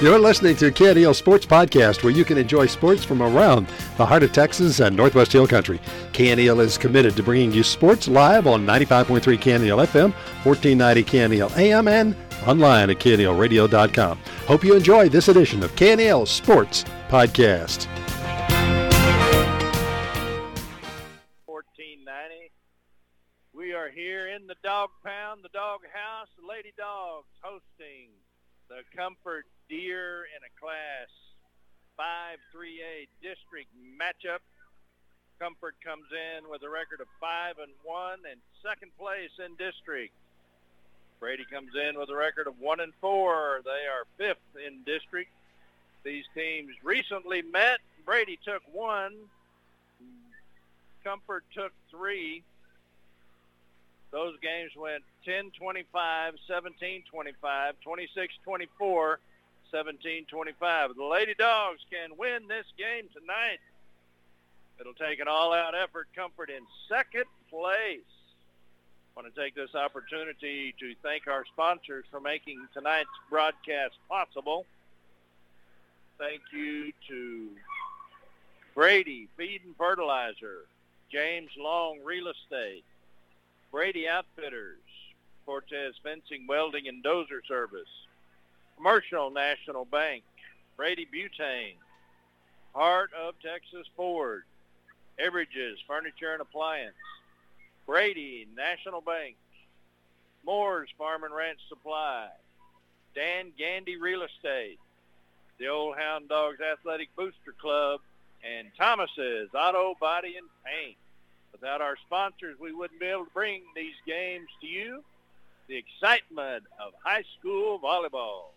You're listening to KNEL Sports Podcast, where you can enjoy sports from around the heart of Texas and Northwest Hill Country. KNEL is committed to bringing you sports live on 95.3 KNEL FM, 1490 KNEL AM, and online at knelradio.com. Hope you enjoy this edition of KNEL Sports Podcast. 1490. We are here in the dog pound, the dog house, the Lady Dogs hosting the Comfort Deer in a Class 5-3A district matchup. Comfort comes in with a record of 5 and 1 and second place in district. Brady comes in with a record of 1 and 4. They are fifth in district. These teams recently met. Brady took one. Comfort took three. Those games went 10-25, 17-25, 26-24, 17-25. The Lady Dogs can win this game tonight. It'll take an all-out effort. Comfort in second place. I want to take this opportunity to thank our sponsors for making tonight's broadcast possible. Thank you to Brady Feed and Fertilizer, James Long Real Estate, Brady Outfitters, Cortez Fencing, Welding, and Dozer Service, Commercial National Bank, Brady Butane, Heart of Texas Ford, Everidge's Furniture and Appliance, Brady National Bank, Moore's Farm and Ranch Supply, Dan Gandy Real Estate, the Old Hound Dogs Athletic Booster Club, and Thomas's Auto Body and Paint. Without our sponsors, we wouldn't be able to bring these games to you. The excitement of high school volleyball.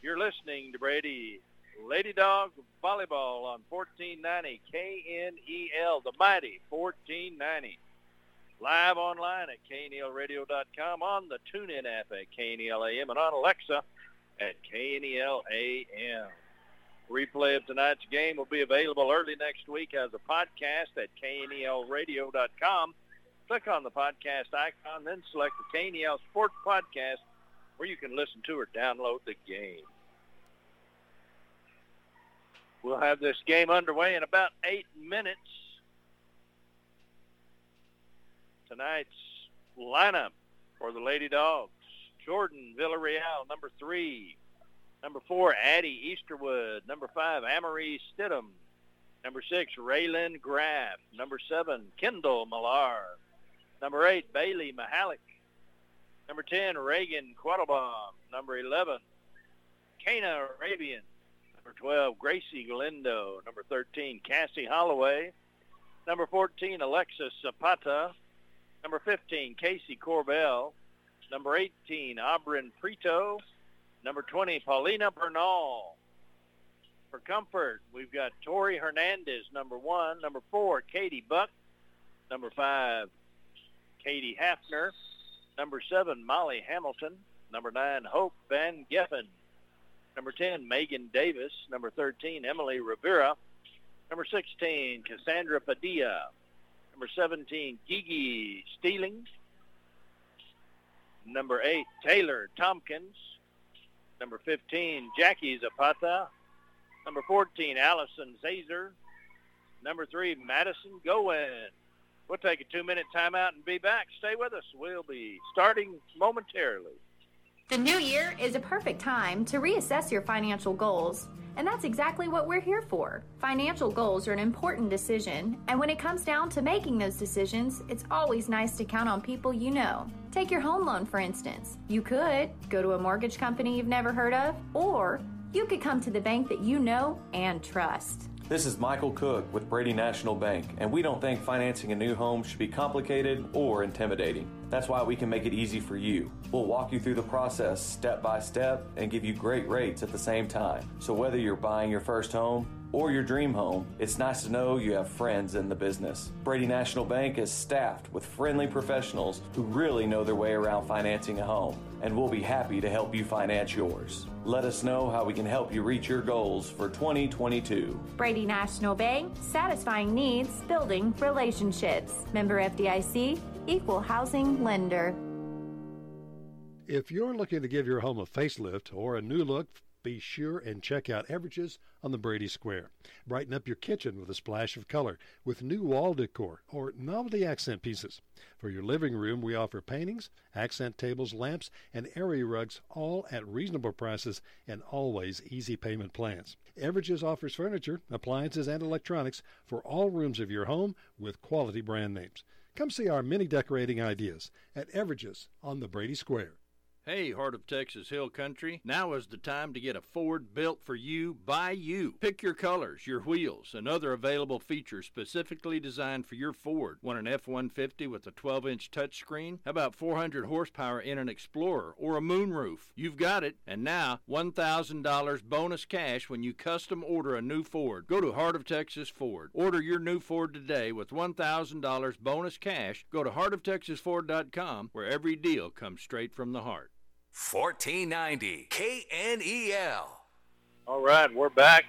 You're listening to Brady Lady Dog Volleyball on 1490 KNEL, the mighty 1490. Live online at knelradio.com, on the TuneIn app at KNEL and on Alexa at KNEL AM. Replay of tonight's game will be available early next week as a podcast at knelradio.com. Click on the podcast icon, then select the KNEL Sports Podcast where you can listen to or download the game. We'll have this game underway in about eight minutes. Tonight's lineup for the Lady Dogs. Jordan Villarreal, number three. Number four, Addie Easterwood. Number five, Amory Stidham. Number six, Raylan Graff. Number seven, Kendall Millar. Number eight, Bailey Mahalik. Number 10, Reagan Quattlebaum. Number 11, Kana Arabian. Number 12, Gracie Galindo. Number 13, Cassie Holloway. Number 14, Alexis Zapata. Number 15, Casey Corbell. Number 18, Abrin Prito. Number 20, Paulina Bernal. For comfort, we've got Tori Hernandez, number one. Number four, Katie Buck. Number five, Katie Hafner. Number seven, Molly Hamilton. Number nine, Hope Van Geffen. Number 10, Megan Davis. Number 13, Emily Rivera. Number 16, Cassandra Padilla. Number 17, Gigi Steeling. Number 8, Taylor Tompkins. Number 15, Jackie Zapata. Number 14, Allison Zazer. Number 3, Madison Goen. We'll take a two-minute timeout and be back. Stay with us. We'll be starting momentarily. The new year is a perfect time to reassess your financial goals. And that's exactly what we're here for. Financial goals are an important decision, and when it comes down to making those decisions, it's always nice to count on people you know. Take your home loan, for instance. You could go to a mortgage company you've never heard of, or you could come to the bank that you know and trust. This is Michael Cook with Brady National Bank, and we don't think financing a new home should be complicated or intimidating. That's why we can make it easy for you. We'll walk you through the process step by step and give you great rates at the same time. So whether you're buying your first home or your dream home, it's nice to know you have friends in the business. Brady National Bank is staffed with friendly professionals who really know their way around financing a home, and we'll be happy to help you finance yours. Let us know how we can help you reach your goals for 2022. Brady National Bank, satisfying needs, building relationships. Member FDIC, equal housing lender. If you're looking to give your home a facelift or a new look be sure and check out Everidge's on the Brady Square. Brighten up your kitchen with a splash of color with new wall decor or novelty accent pieces. For your living room, we offer paintings, accent tables, lamps, and area rugs, all at reasonable prices and always easy payment plans. Everidge's offers furniture, appliances, and electronics for all rooms of your home with quality brand names. Come see our many decorating ideas at Everidge's on the Brady Square. Hey, Heart of Texas Hill Country. Now is the time to get a Ford built for you by you. Pick your colors, your wheels, and other available features specifically designed for your Ford. Want an F 150 with a 12 inch touchscreen? How about 400 horsepower in an Explorer or a moonroof? You've got it. And now, $1,000 bonus cash when you custom order a new Ford. Go to Heart of Texas Ford. Order your new Ford today with $1,000 bonus cash. Go to heartoftexasford.com where every deal comes straight from the heart. 1490 KNEL. All right, we're back.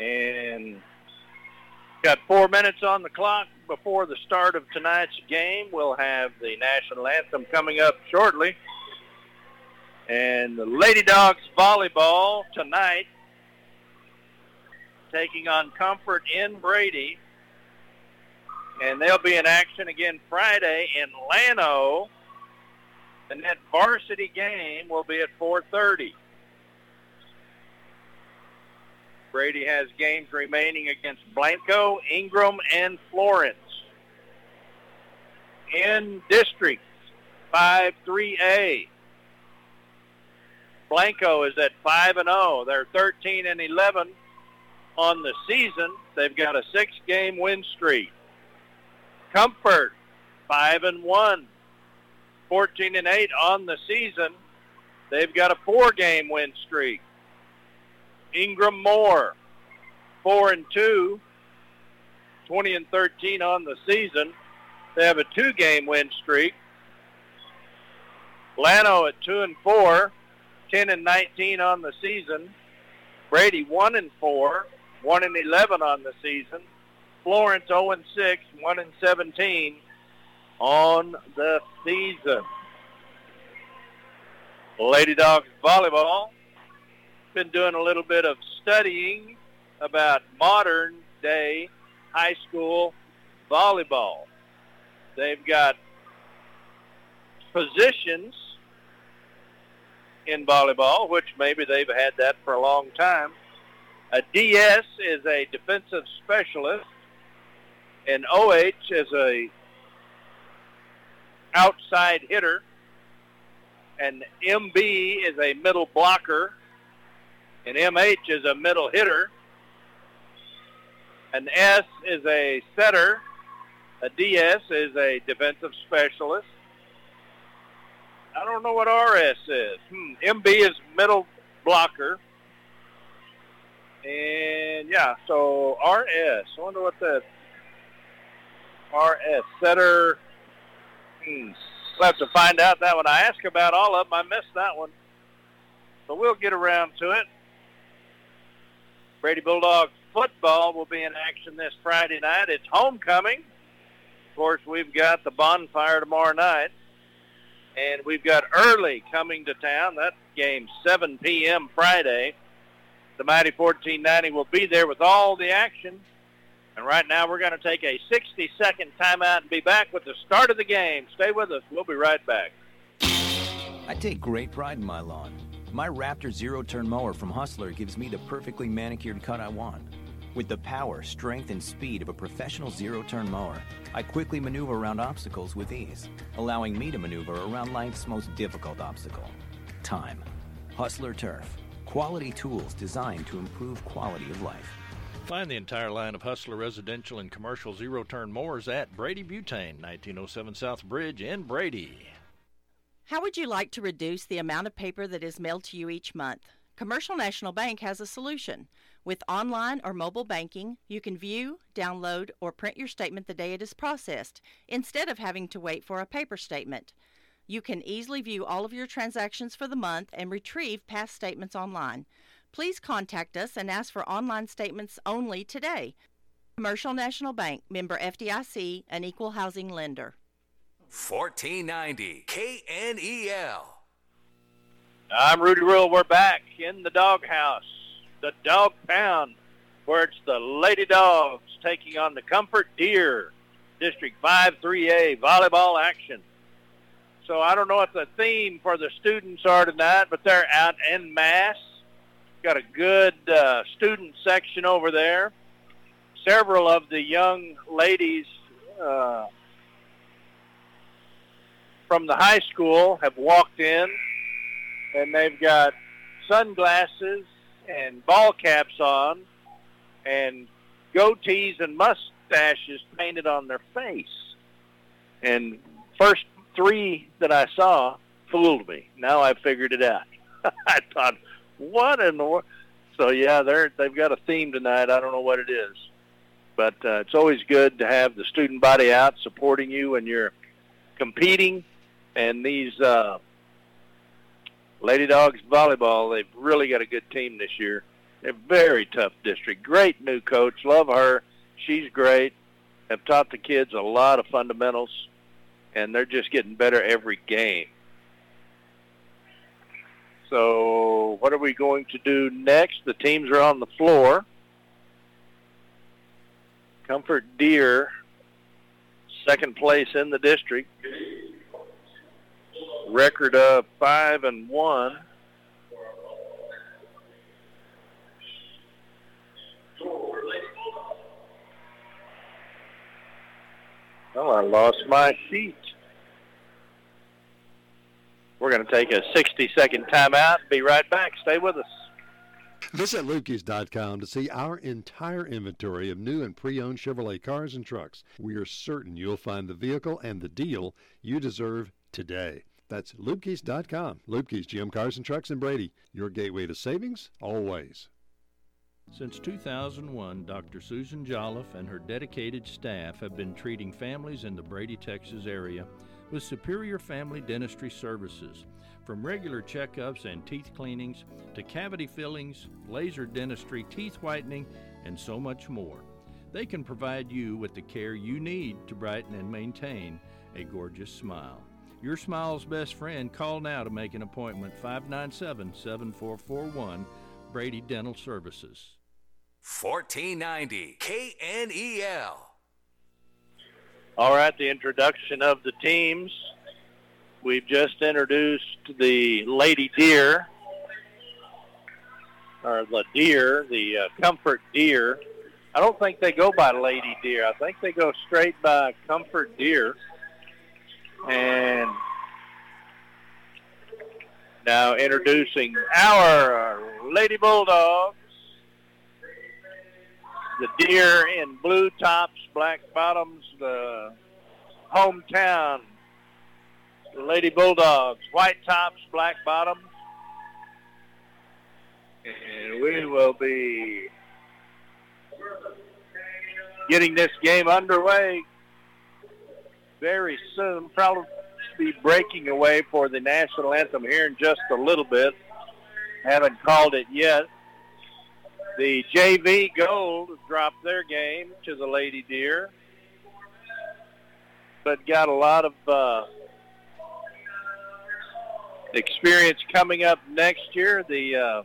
And got four minutes on the clock before the start of tonight's game. We'll have the national anthem coming up shortly. And the Lady Dogs volleyball tonight taking on Comfort in Brady. And they'll be in action again Friday in Llano and that varsity game will be at 4.30. Brady has games remaining against Blanco, Ingram, and Florence. In District 5-3A, Blanco is at 5-0. They're 13 and 11 on the season. They've got a six-game win streak. Comfort 5 and 1. 14 and 8 on the season. They've got a four-game win streak. Ingram Moore, 4 and 2, 20 and 13 on the season. They have a two-game win streak. Llano at 2 and 4, 10 and 19 on the season. Brady 1 and 4, 1 and 11 on the season. Florence 0 and 6, 1 and 17 on the season. Lady Dogs volleyball been doing a little bit of studying about modern day high school volleyball. They've got positions in volleyball, which maybe they've had that for a long time. A DS is a defensive specialist, and OH is a outside hitter. And MB is a middle blocker. And MH is a middle hitter. An S is a setter. A DS is a defensive specialist. I don't know what RS is. Hmm. MB is middle blocker. And yeah, so RS. I wonder what that RS setter We'll have to find out that one. I asked about all of them. I missed that one. But we'll get around to it. Brady Bulldogs football will be in action this Friday night. It's homecoming. Of course, we've got the bonfire tomorrow night. And we've got early coming to town. That game 7 p.m. Friday. The Mighty 1490 will be there with all the action. And right now we're going to take a 60-second timeout and be back with the start of the game. Stay with us. We'll be right back. I take great pride in my lawn. My Raptor zero-turn mower from Hustler gives me the perfectly manicured cut I want. With the power, strength, and speed of a professional zero-turn mower, I quickly maneuver around obstacles with ease, allowing me to maneuver around life's most difficult obstacle, time. Hustler Turf. Quality tools designed to improve quality of life. Find the entire line of Hustler residential and commercial zero turn mowers at Brady Butane, 1907 South Bridge in Brady. How would you like to reduce the amount of paper that is mailed to you each month? Commercial National Bank has a solution. With online or mobile banking, you can view, download, or print your statement the day it is processed instead of having to wait for a paper statement. You can easily view all of your transactions for the month and retrieve past statements online please contact us and ask for online statements only today. Commercial National Bank, member FDIC, an equal housing lender. 1490 KNEL. I'm Rudy Rule. We're back in the doghouse, the dog pound, where it's the Lady Dogs taking on the Comfort Deer, District 5 3A volleyball action. So I don't know what the theme for the students are tonight, but they're out en masse. Got a good uh, student section over there. Several of the young ladies uh, from the high school have walked in, and they've got sunglasses and ball caps on, and goatees and mustaches painted on their face. And first three that I saw fooled me. Now I figured it out. I thought, what in the world? So yeah, they're they've got a theme tonight. I don't know what it is, but uh, it's always good to have the student body out supporting you when you're competing. And these uh, Lady Dogs volleyball, they've really got a good team this year. They're very tough district. Great new coach. Love her. She's great. Have taught the kids a lot of fundamentals, and they're just getting better every game. So what are we going to do next? The teams are on the floor. Comfort Deer, second place in the district. Record of five and one. Oh, I lost my sheet. We're going to take a 60-second timeout. Be right back. Stay with us. Visit Lukey's.com to see our entire inventory of new and pre-owned Chevrolet cars and trucks. We are certain you'll find the vehicle and the deal you deserve today. That's Lukey's.com. Lukey's GM Cars and Trucks in Brady. Your gateway to savings, always. Since 2001, Dr. Susan Jolliffe and her dedicated staff have been treating families in the Brady, Texas area with superior family dentistry services. From regular checkups and teeth cleanings to cavity fillings, laser dentistry, teeth whitening, and so much more. They can provide you with the care you need to brighten and maintain a gorgeous smile. Your smile's best friend. Call now to make an appointment 597 7441 Brady Dental Services. 1490 KNEL. All right, the introduction of the teams. We've just introduced the Lady Deer, or the Deer, the uh, Comfort Deer. I don't think they go by Lady Deer. I think they go straight by Comfort Deer. And now introducing our Lady Bulldogs. The deer in blue tops, black bottoms, the hometown the Lady Bulldogs, white tops, black bottoms. And we will be getting this game underway very soon. Probably be breaking away for the national anthem here in just a little bit. Haven't called it yet. The JV Gold dropped their game to the Lady Deer, but got a lot of uh, experience coming up next year. The uh,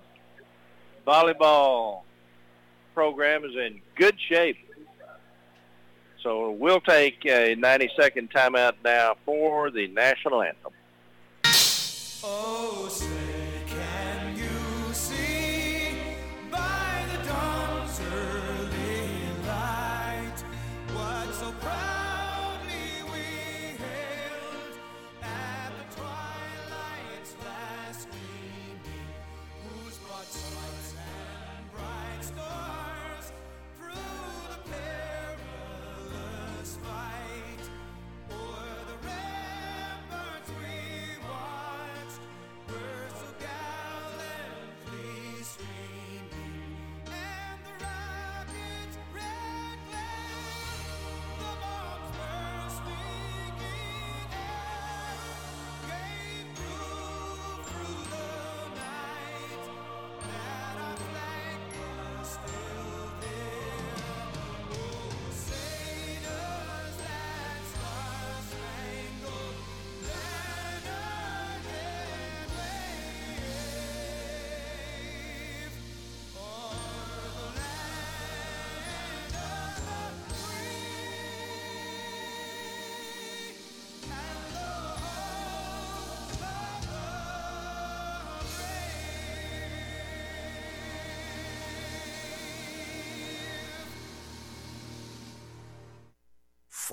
volleyball program is in good shape. So we'll take a 90-second timeout now for the national anthem. Oh,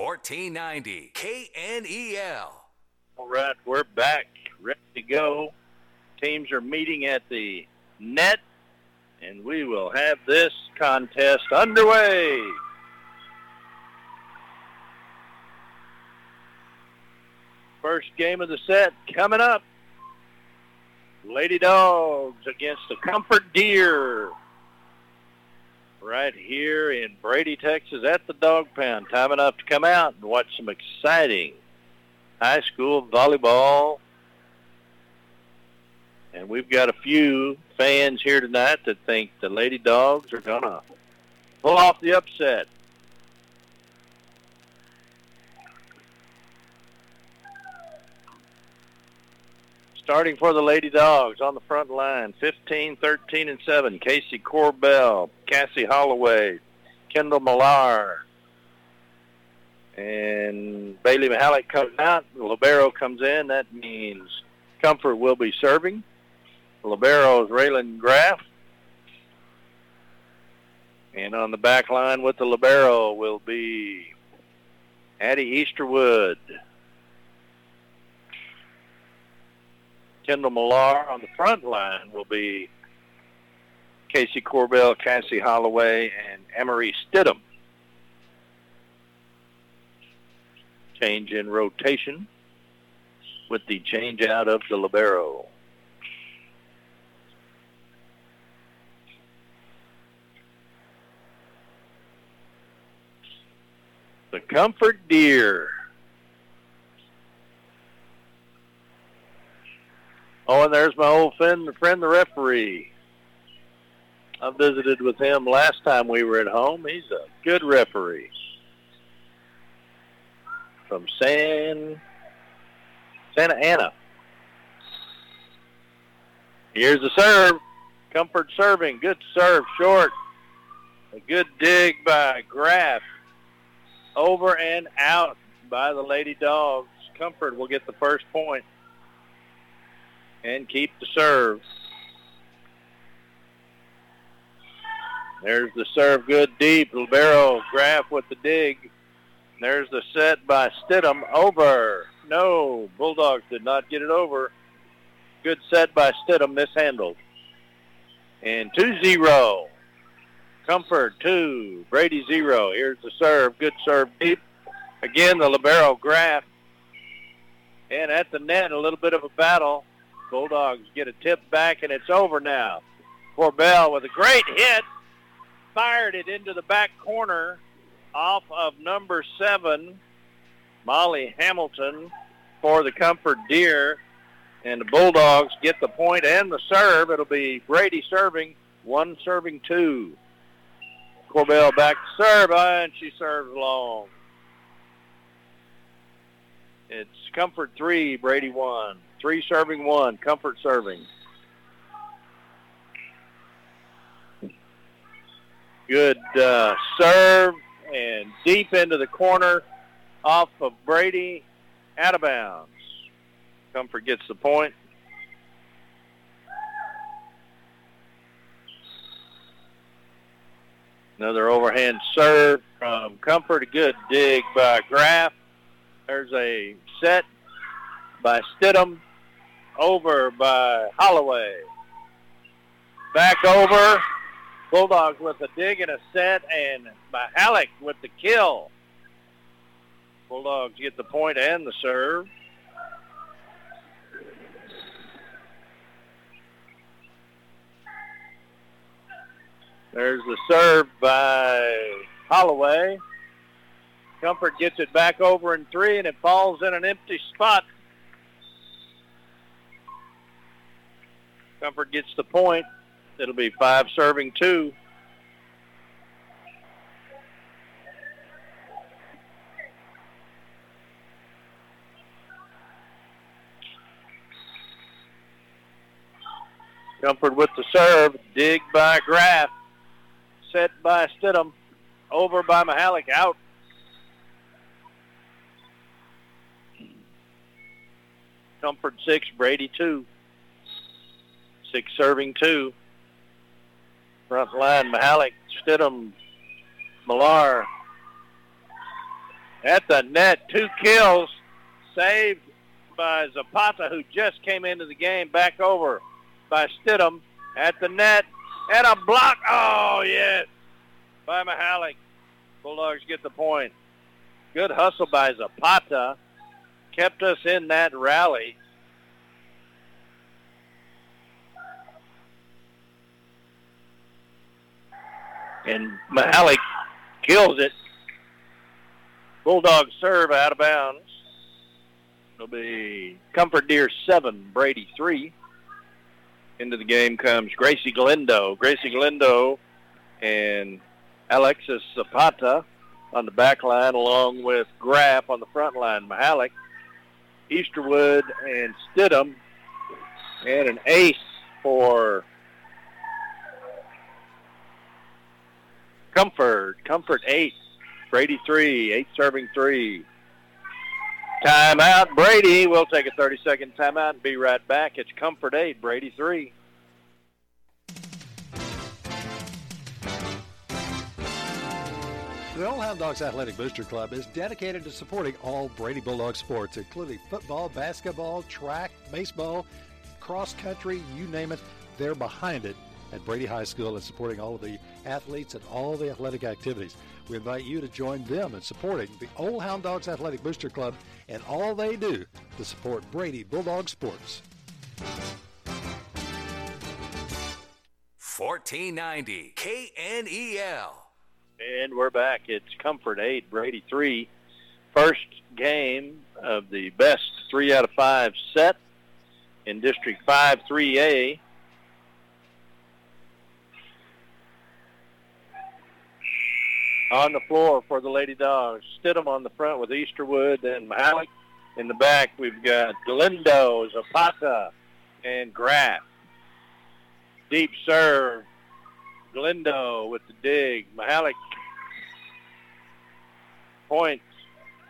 1490 KNEL. All right, we're back, ready to go. Teams are meeting at the net, and we will have this contest underway. First game of the set coming up. Lady Dogs against the Comfort Deer. Right here in Brady, Texas at the Dog Pound. Time enough to come out and watch some exciting high school volleyball. And we've got a few fans here tonight that think the Lady Dogs are going to pull off the upset. Starting for the Lady Dogs on the front line, 15, 13, and 7. Casey Corbell, Cassie Holloway, Kendall Millar, and Bailey Mahalik comes out. Libero comes in. That means Comfort will be serving. Libero is Raylan Graff. And on the back line with the Libero will be Addie Easterwood. Kendall Millar on the front line will be Casey Corbell, Cassie Holloway, and Emery Stidham. Change in rotation with the change out of the libero. The Comfort Deer. Oh, and there's my old friend, friend, the referee. I visited with him last time we were at home. He's a good referee from San Santa Ana. Here's the serve. Comfort serving. Good serve. Short. A good dig by Graff. Over and out by the Lady Dogs. Comfort will get the first point and keep the serve. There's the serve good deep. Libero Graff with the dig. There's the set by Stidham. Over. No, Bulldogs did not get it over. Good set by Stidham, mishandled. And 2-0. Comfort 2, Brady 0. Here's the serve. Good serve deep. Again, the Libero Graff. And at the net, a little bit of a battle. Bulldogs get a tip back, and it's over now. Corbell with a great hit. Fired it into the back corner off of number seven, Molly Hamilton for the Comfort Deer. And the Bulldogs get the point and the serve. It'll be Brady serving, one serving two. Corbell back to serve, and she serves long. It's Comfort three, Brady one. Three serving one, Comfort serving. Good uh, serve and deep into the corner off of Brady, out of bounds. Comfort gets the point. Another overhand serve from Comfort. A good dig by Graff. There's a set by Stidham. Over by Holloway. Back over. Bulldogs with a dig and a set, and Mahalik with the kill. Bulldogs get the point and the serve. There's the serve by Holloway. Comfort gets it back over in three, and it falls in an empty spot. Comfort gets the point. It'll be five serving two. Comfort with the serve. Dig by Graff. Set by Stidham. Over by Mahalik. Out. Comfort six, Brady two. Six serving two. Front line, Mahalik, Stidham, Millar. at the net. Two kills saved by Zapata, who just came into the game. Back over by Stidham at the net. And a block. Oh, yes. By Mahalik. Bulldogs get the point. Good hustle by Zapata. Kept us in that rally. And Mahalik kills it. Bulldog serve out of bounds. It'll be Comfort Deer 7, Brady 3. Into the game comes Gracie Galindo. Gracie Galindo and Alexis Zapata on the back line along with Graff on the front line. Mahalik, Easterwood, and Stidham. And an ace for Comfort. Comfort 8. Brady 3. 8 serving 3. Timeout, Brady. We'll take a 30-second timeout and be right back. It's Comfort 8, Brady 3. The Old Hound Dogs Athletic Booster Club is dedicated to supporting all Brady Bulldog sports, including football, basketball, track, baseball, cross country, you name it, they're behind it at Brady High School and supporting all of the athletes and all the athletic activities. We invite you to join them in supporting the Old Hound Dogs Athletic Booster Club and all they do to support Brady Bulldog sports. 1490 KNEL. And we're back. It's Comfort 8, Brady 3. First game of the best 3 out of 5 set in District 5 3A. On the floor for the Lady Dogs. Stidham on the front with Easterwood and Malik. In the back, we've got Galindo, Zapata, and Graff. Deep serve. Galindo with the dig. Mahalik. Points.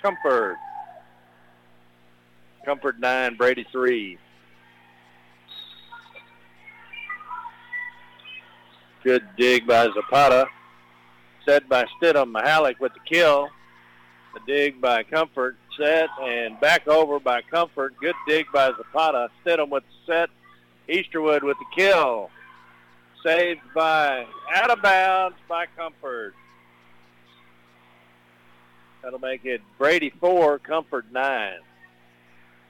Comfort. Comfort 9, Brady 3. Good dig by Zapata. Set by Stidham. Mahalik with the kill. The dig by Comfort. Set and back over by Comfort. Good dig by Zapata. Stidham with the set. Easterwood with the kill. Saved by out of bounds by Comfort. That'll make it Brady 4, Comfort 9.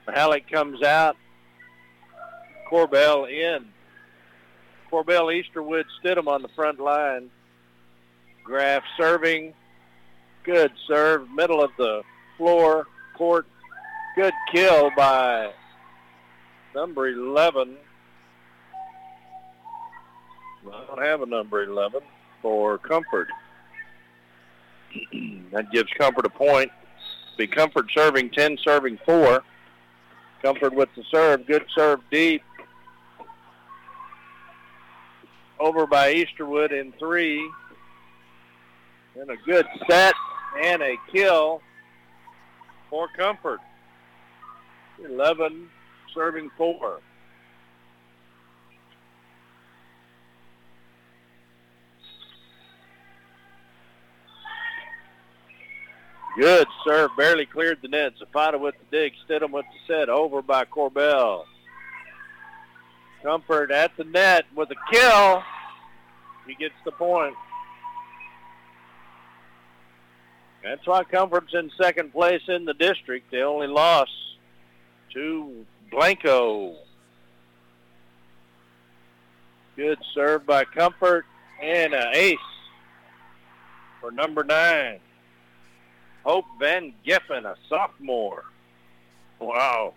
Mahalik comes out. Corbell in. Corbell Easterwood Stidham on the front line. Graff serving. Good serve. Middle of the floor. Court. Good kill by number 11. I don't have a number 11 for Comfort. that gives Comfort a point. Be Comfort serving 10, serving 4. Comfort with the serve. Good serve deep. Over by Easterwood in 3. And a good set and a kill for Comfort. 11, serving 4. Good serve, barely cleared the net. Zapata with the dig, Stidham with the set, over by Corbell. Comfort at the net with a kill. He gets the point. That's why Comfort's in second place in the district. They only lost to Blanco. Good serve by Comfort and an ace for number nine. Hope Van Giffen, a sophomore. Wow.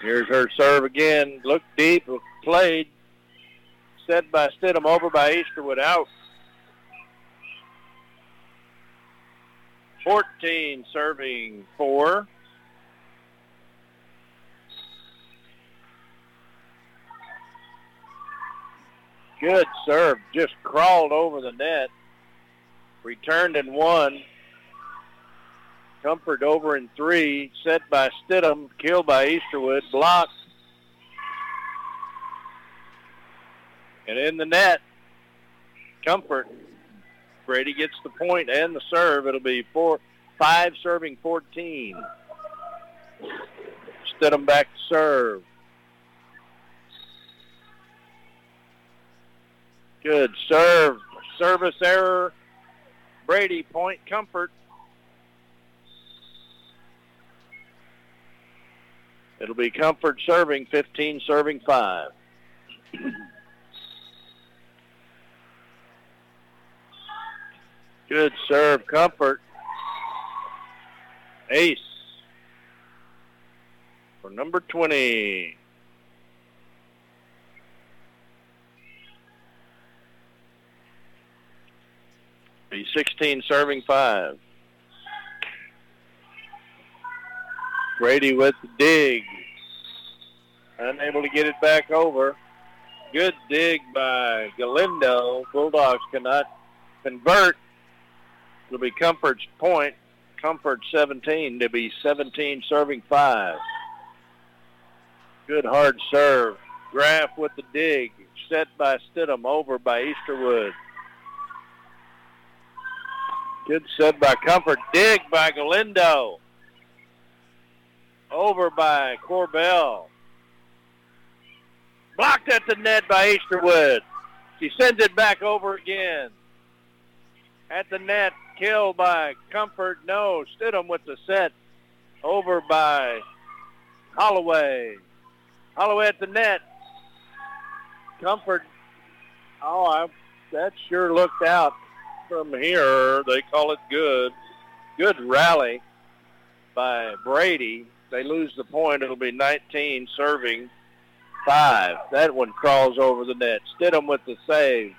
Here's her serve again. Looked deep, played. Set by Stidham, over by Easterwood, out. 14 serving four. Good serve. Just crawled over the net. Returned in one. Comfort over in three. Set by Stidham. Killed by Easterwood. Blocked. And in the net, Comfort Brady gets the point and the serve. It'll be four, five serving 14. Stidham back to serve. Good serve. Service error. Brady point comfort. It'll be comfort serving 15 serving 5. Good serve comfort. Ace for number 20. Be 16 serving 5. Brady with the dig. Unable to get it back over. Good dig by Galindo. Bulldogs cannot convert. It'll be Comfort's point. Comfort 17 to be 17 serving 5. Good hard serve. Graff with the dig. Set by Stidham. Over by Easterwood. Good set by Comfort. Dig by Galindo. Over by Corbell. Blocked at the net by Easterwood. She sends it back over again. At the net, killed by Comfort. No, Stidham with the set. Over by Holloway. Holloway at the net. Comfort. Oh, I, that sure looked out from here. They call it good. Good rally by Brady. They lose the point. It'll be 19 serving five. That one crawls over the net. Stidham with the save.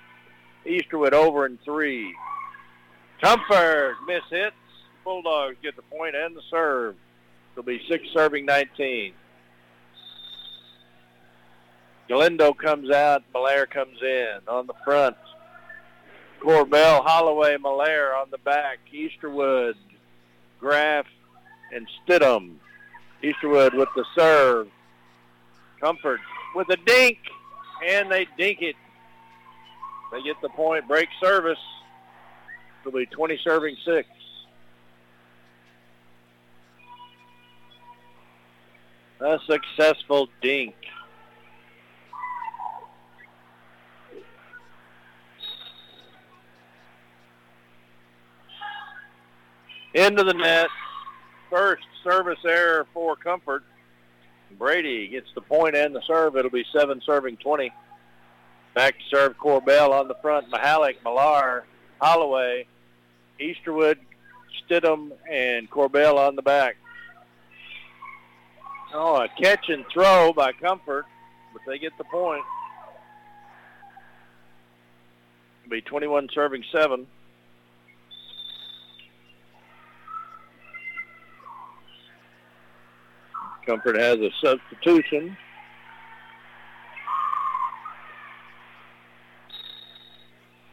Easterwood over in three. Comfort miss hits. Bulldogs get the point and the serve. It'll be six serving 19. Galindo comes out. Millar comes in on the front. Corbell, Holloway, Millar on the back. Easterwood, Graff, and Stidham. Easterwood with the serve. Comfort with a dink, and they dink it. They get the point. Break service. It'll be 20 serving six. A successful dink. Into the net. First service error for Comfort. Brady gets the point and the serve. It'll be seven serving 20. Back to serve Corbell on the front. Mahalik, Millar, Holloway, Easterwood, Stidham, and Corbell on the back. Oh, a catch and throw by Comfort, but they get the point. It'll be 21 serving 7. Comfort has a substitution.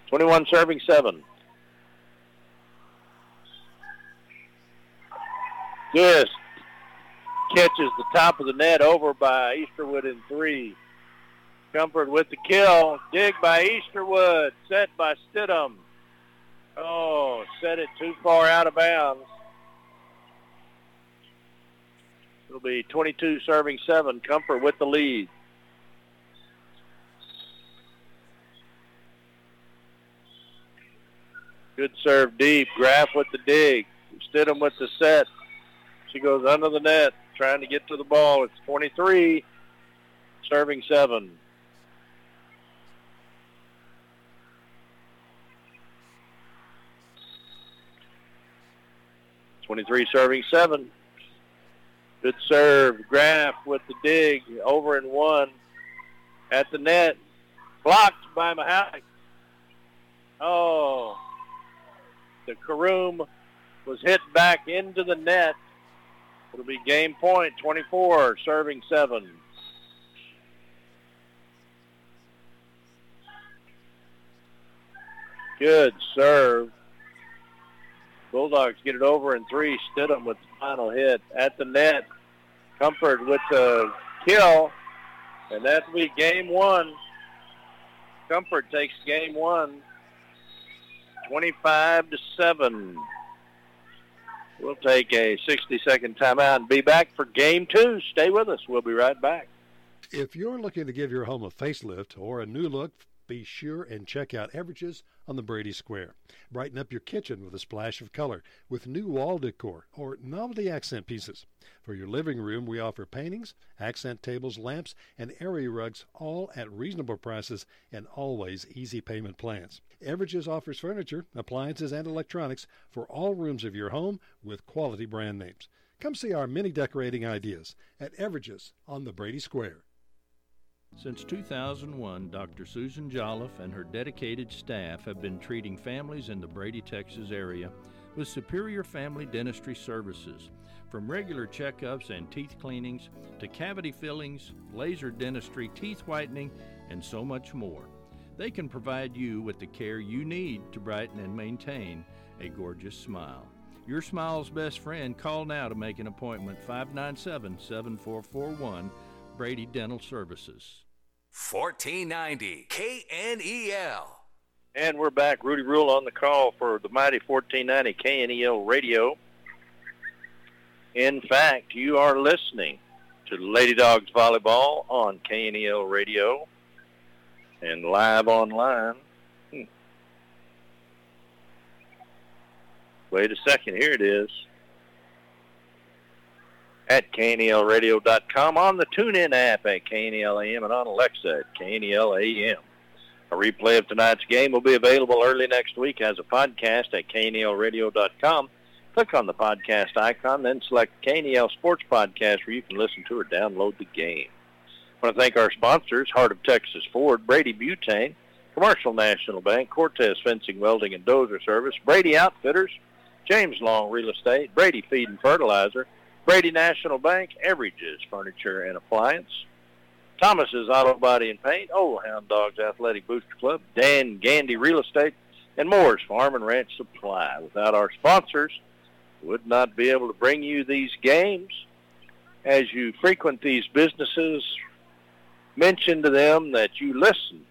Twenty-one serving seven. Just catches the top of the net over by Easterwood in three. Comfort with the kill. Dig by Easterwood. Set by Stidham. Oh, set it too far out of bounds. It'll be 22 serving 7. Comfort with the lead. Good serve deep. Graff with the dig. Stidham with the set. She goes under the net trying to get to the ball. It's 23 serving 7. Twenty-three serving seven. Good serve. Graff with the dig. Over and one. At the net. Blocked by Mahalik. Oh. The Karoom was hit back into the net. It'll be game 24 serving seven. Good serve. Bulldogs get it over in three. Stidham with the final hit at the net. Comfort with the kill. And that'll be game one. Comfort takes game one. 25 to 7. We'll take a 60-second timeout and be back for game two. Stay with us. We'll be right back. If you're looking to give your home a facelift or a new look, be sure and check out Everidge's on the Brady Square. Brighten up your kitchen with a splash of color with new wall decor or novelty accent pieces. For your living room, we offer paintings, accent tables, lamps, and area rugs, all at reasonable prices and always easy payment plans. Everidge's offers furniture, appliances, and electronics for all rooms of your home with quality brand names. Come see our many decorating ideas at Everidge's on the Brady Square. Since 2001, Dr. Susan Jolliffe and her dedicated staff have been treating families in the Brady, Texas area with superior family dentistry services. From regular checkups and teeth cleanings to cavity fillings, laser dentistry, teeth whitening, and so much more. They can provide you with the care you need to brighten and maintain a gorgeous smile. Your smile's best friend. Call now to make an appointment 597 7441 Brady Dental Services. 1490 KNEL. And we're back. Rudy Rule on the call for the mighty 1490 KNEL radio. In fact, you are listening to Lady Dogs Volleyball on KNEL radio and live online. Hmm. Wait a second. Here it is. At KNELradio.com, on the TuneIn app at KNEL AM, and on Alexa at KNEL AM. A replay of tonight's game will be available early next week as a podcast at KNELradio.com. Click on the podcast icon, then select KNEL Sports Podcast where you can listen to or download the game. I want to thank our sponsors, Heart of Texas Ford, Brady Butane, Commercial National Bank, Cortez Fencing, Welding, and Dozer Service, Brady Outfitters, James Long Real Estate, Brady Feed and Fertilizer, Brady National Bank, Everidge's Furniture and Appliance, Thomas's Auto Body and Paint, Old Hound Dogs Athletic Booster Club, Dan Gandy Real Estate, and Moore's Farm and Ranch Supply. Without our sponsors, would not be able to bring you these games. As you frequent these businesses, mention to them that you listen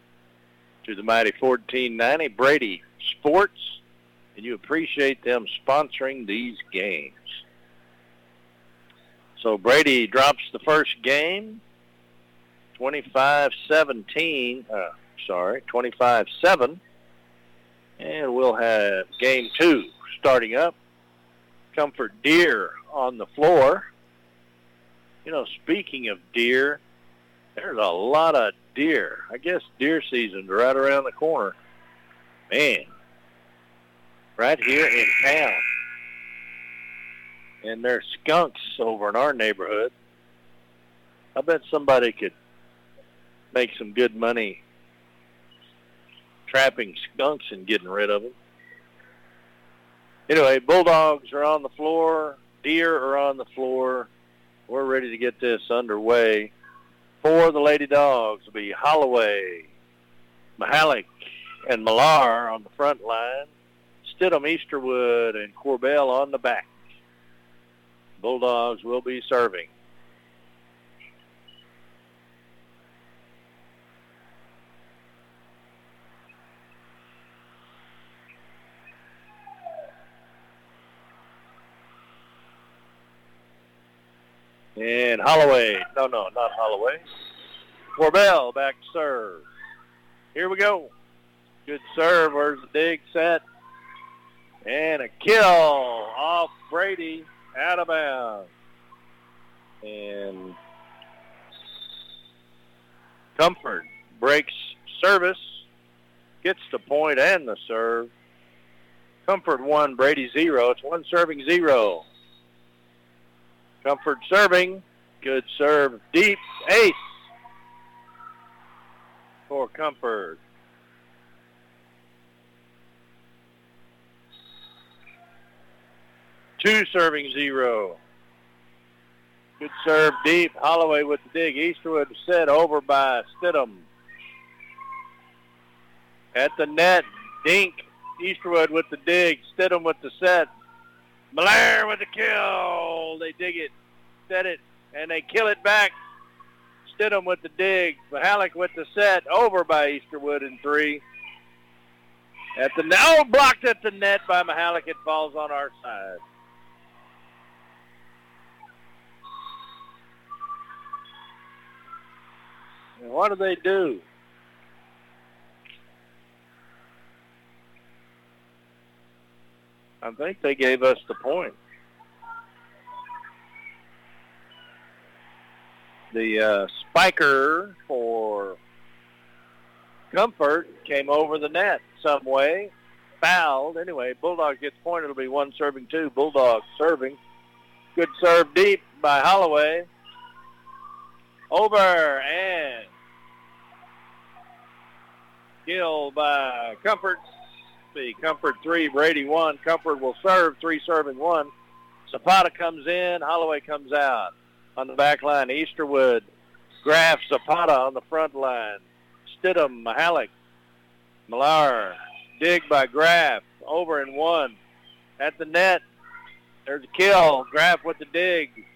to the Mighty 1490 Brady Sports, and you appreciate them sponsoring these games. So Brady drops the first game, 25-17, uh, sorry, 25-7. And we'll have game two starting up. Comfort Deer on the floor. You know, speaking of deer, there's a lot of deer. I guess deer season's right around the corner. Man, right here in town. And there's skunks over in our neighborhood. I bet somebody could make some good money trapping skunks and getting rid of them. Anyway, bulldogs are on the floor. Deer are on the floor. We're ready to get this underway. For the Lady Dogs will be Holloway, Mahalik, and Millar on the front line. Stidham, Easterwood, and Corbell on the back. Bulldogs will be serving. And Holloway, no, no, not Holloway. Corbell back to serve. Here we go. Good serve. Where's the dig set? And a kill off Brady out of bounds. And Comfort breaks service, gets the point and the serve. Comfort one, Brady zero. It's one serving zero. Comfort serving. Good serve. Deep. Ace. For Comfort. Two serving zero. Good serve deep. Holloway with the dig. Easterwood set over by Stidham. At the net. Dink. Easterwood with the dig. Stidham with the set. Blair with the kill. They dig it, set it, and they kill it back. Stidham with the dig. Mahalik with the set. Over by Easterwood in three. At the now blocked at the net by Mahalik. It falls on our side. And what do they do? I think they gave us the point. The uh, spiker for Comfort came over the net some way, fouled. Anyway, Bulldog gets point. It'll be one serving two. Bulldogs serving. Good serve deep by Holloway. Over and kill by Comfort. The Comfort three, Brady one. Comfort will serve three serving one. Zapata comes in. Holloway comes out on the back line. Easterwood, Graff, Zapata on the front line. Stidham, Mahalik, Millar, dig by Graff, over and one. At the net, there's a kill. Graff with the dig.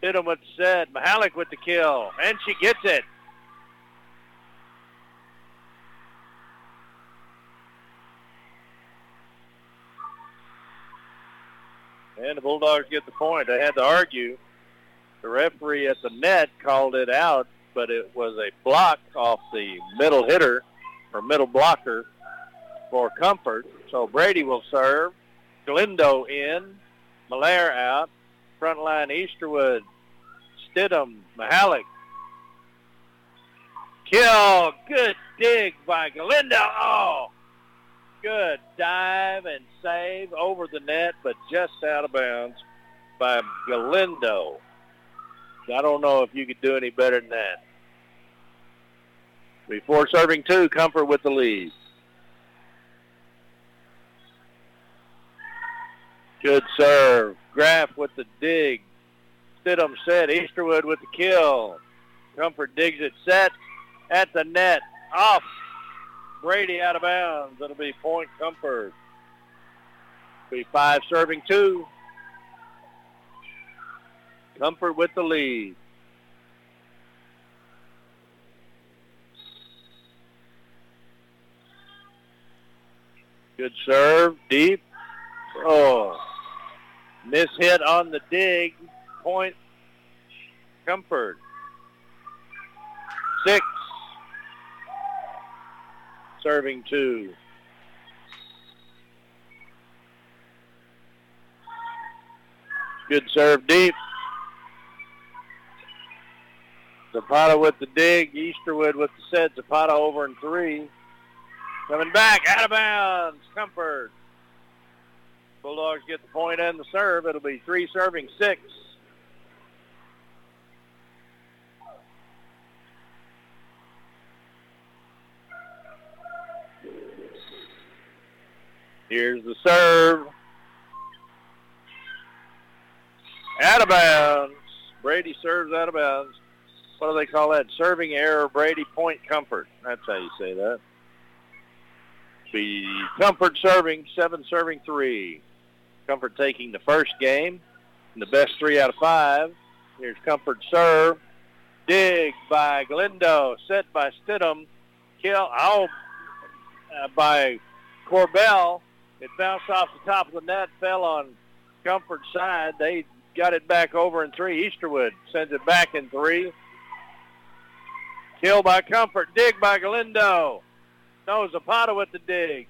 Stidham with the set. Mahalik with the kill. And she gets it. And the Bulldogs get the point. They had to argue. The referee at the net called it out, but it was a block off the middle hitter or middle blocker for Comfort. So Brady will serve. Galindo in. Malaire out. Front line Easterwood. Stidham. Mahalik. Kill. Good dig by Galindo. Oh, good dive and save over the net, but just out of bounds by Galindo. I don't know if you could do any better than that. Before serving two, Comfort with the lead. Good serve. Graff with the dig. Stidham set. Easterwood with the kill. Comfort digs it set at the net. Off. Brady out of bounds. It'll be point Comfort. Be five serving two. Comfort with the lead. Good serve, deep. Oh, miss hit on the dig. Point, Comfort. Six. Serving two. Good serve deep. Zapata with the dig. Easterwood with the set. Zapata over in three. Coming back, out of bounds. Comfort. Bulldogs get the point and the serve. It'll be three serving six. Here's the serve. Out of bounds. Brady serves out of bounds. What do they call that? Serving error, Brady point comfort. That's how you say that. Be comfort serving, seven serving three. Comfort taking the first game in the best three out of five. Here's Comfort serve. Dig by Galindo. Set by Stidham. Kill out uh, by Corbell. It bounced off the top of the net, fell on Comfort's side. They got it back over in three. Easterwood sends it back in three. Kill by Comfort. Dig by Galindo. No, Zapata with the dig.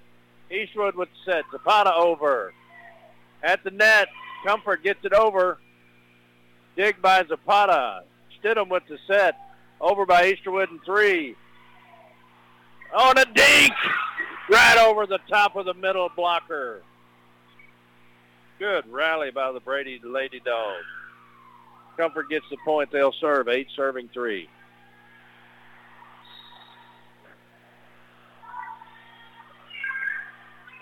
Eastwood with the set. Zapata over. At the net. Comfort gets it over. Dig by Zapata. Stidham with the set. Over by Easterwood in three. On a dink! Right over the top of the middle blocker. Good rally by the Brady Lady Dogs. Comfort gets the point. They'll serve. Eight serving three.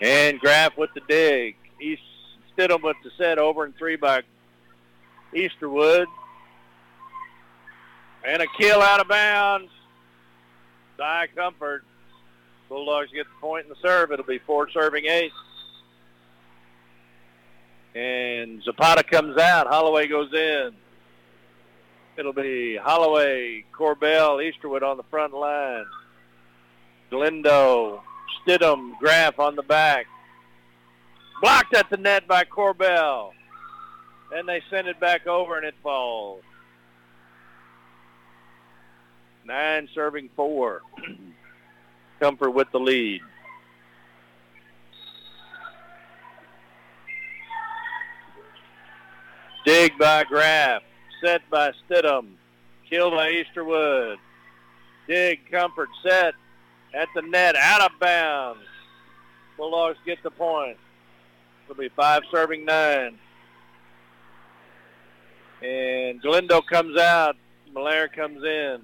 And Graff with the dig. East Stidham with the set over and three by Easterwood. And a kill out of bounds. Die Comfort. Bulldogs get the point in the serve. It'll be four serving ace. And Zapata comes out. Holloway goes in. It'll be Holloway, Corbell, Easterwood on the front line. Galindo, Stidham, Graff on the back. Blocked at the net by Corbell. Then they send it back over and it falls. Nine serving four. Comfort with the lead. Dig by Graff. Set by Stidham. Kill by Easterwood. Dig, Comfort, set at the net, out of bounds. Bulldogs get the point. It'll be five serving nine. And Galindo comes out. Malaire comes in.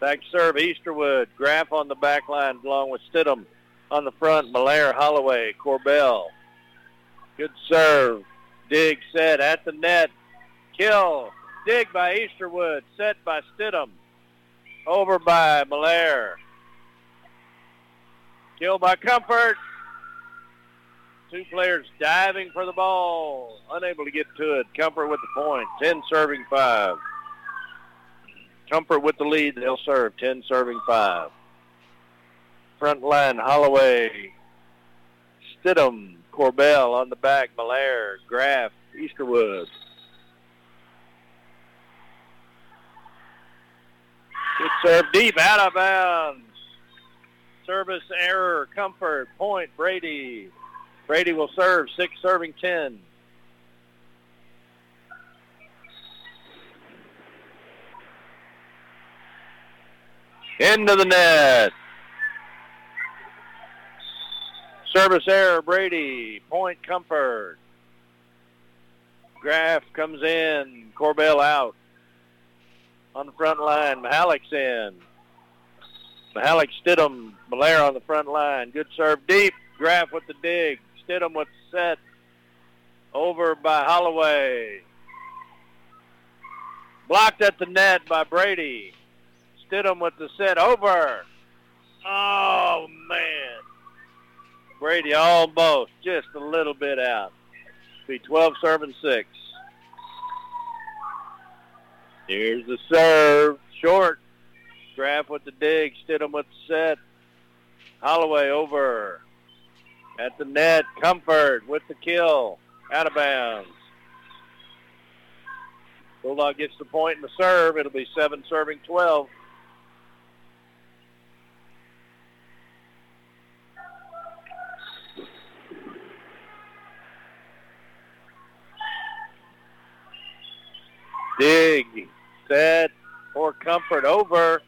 Back serve, Easterwood. Graff on the back line along with Stidham on the front. Malaire, Holloway, Corbell. Good serve. Dig set at the net. Kill. Dig by Easterwood. Set by Stidham. Over by Malaire. Kill by Comfort. Two players diving for the ball. Unable to get to it. Comfort with the point. 10 serving 5. Comfort with the lead. They'll serve. 10 serving 5. Front line, Holloway. Stidham. Corbell on the back. Malaire. Graff. Easterwood. Good serve deep, out of bounds. Service error, comfort, point, Brady. Brady will serve, six serving 10. Into the net. Service error, Brady. Point, comfort. Graff comes in. Corbell out on the front line. Mahalik's in. Mahalik Stidham, Malaire on the front line. Good serve deep. Graff with the dig. Stidham with the set. Over by Holloway. Blocked at the net by Brady. Stidham with the set over. Oh, man. Brady almost just a little bit out. Be 12 serving 6. Here's the serve. Short. Graff with the dig. Stidham with the set. Holloway over. At the net. Comfort with the kill. Out of bounds. Bulldog gets the point in the serve. It'll be 7 serving 12. Dig, set, for comfort over.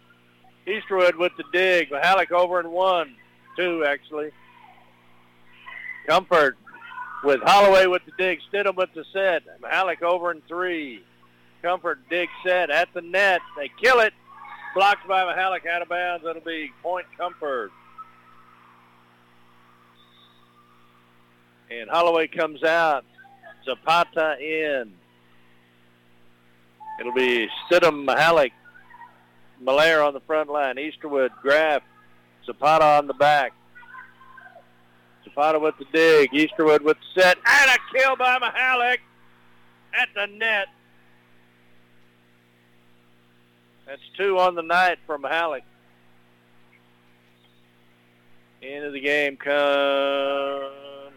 Easterwood with the dig. Mahalik over and one. Two, actually. Comfort with Holloway with the dig. Stidham with the set. Mahalik over and three. Comfort dig set at the net. They kill it. Blocked by Mahalik out of bounds. It'll be point Comfort. And Holloway comes out. Zapata in. It'll be Stidham, Mahalik, Malaire on the front line. Easterwood, Graff, Zapata on the back. Zapata with the dig. Easterwood with the set. And a kill by Mahalik at the net. That's two on the night for Mahalik. Into the game comes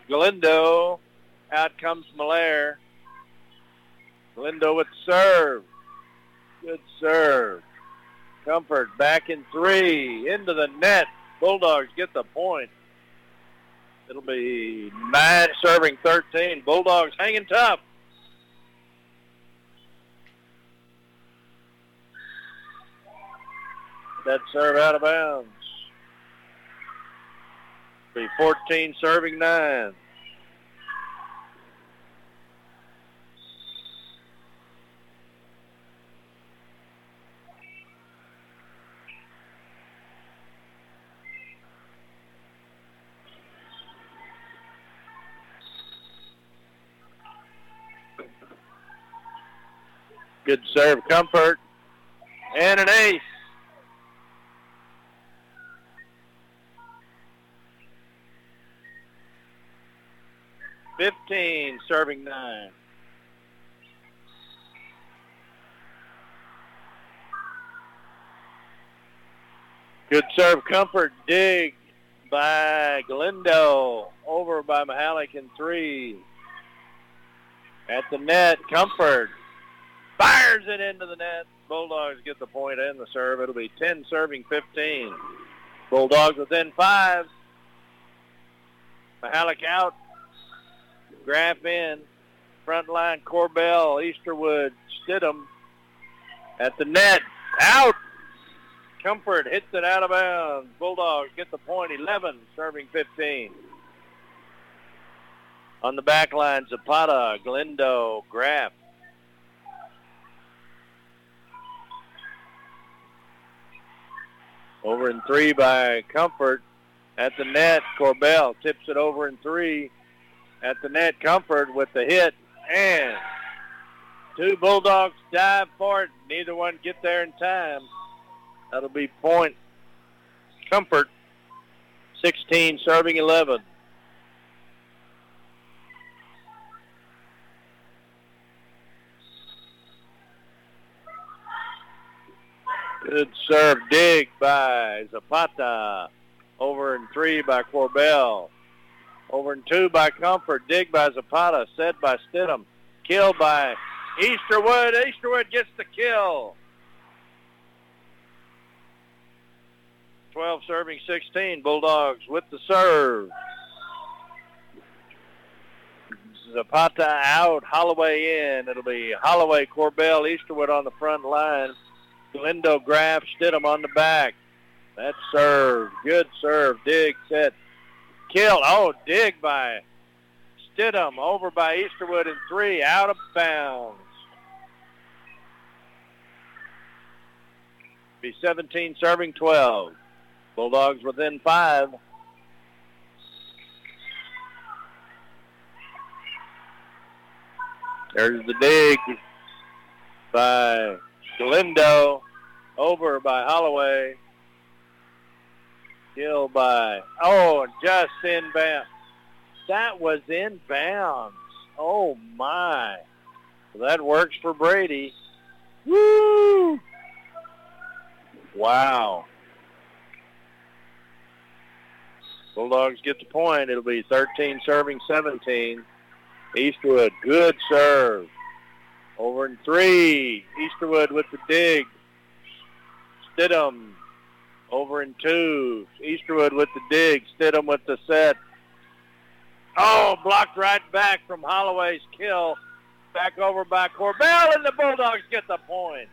Galindo. Out comes Malaire. Galindo with serve. Good serve. Comfort back in three. Into the net. Bulldogs get the point. It'll be nine serving 13. Bulldogs hanging tough. That serve out of bounds. Be 14 serving nine. Good serve, comfort, and an ace. Fifteen, serving nine. Good serve, comfort, dig by Galindo. Over by Mahalik in three. At the net, comfort. Fires it into the net. Bulldogs get the point and the serve. It'll be 10 serving 15. Bulldogs within five. Mahalik out. Graff in. Front line, Corbell, Easterwood, Stidham. At the net, out. Comfort hits it out of bounds. Bulldogs get the point. point, 11, serving 15. On the back line, Zapata, Galindo, Graff. Over in three by Comfort. At the net, Corbell tips it over in three. At the net, Comfort with the hit. And two Bulldogs dive for it. Neither one get there in time. That'll be point Comfort. 16 serving 11. Good serve dig by Zapata. Over in three by Corbell. Over in two by Comfort. Dig by Zapata. Set by Stidham. Kill by Easterwood. Easterwood gets the kill. 12 serving 16. Bulldogs with the serve. Zapata out, Holloway in. It'll be Holloway, Corbell, Easterwood on the front line. Galindo, Graff, Stidham on the back. That serve. Good serve. Dig, set, kill. Oh, dig by Stidham over by Easterwood in three. Out of bounds. Be 17 serving 12. Bulldogs within five. There's the dig by Galindo. Over by Holloway. Kill by, oh, just inbound. That was inbounds. Oh, my. That works for Brady. Woo! Wow. Bulldogs get the point. It'll be 13 serving 17. Eastwood, good serve. Over in three. Easterwood with the dig. Stidham over in two. Easterwood with the dig. Stidham with the set. Oh, blocked right back from Holloway's kill. Back over by Corbell, and the Bulldogs get the point.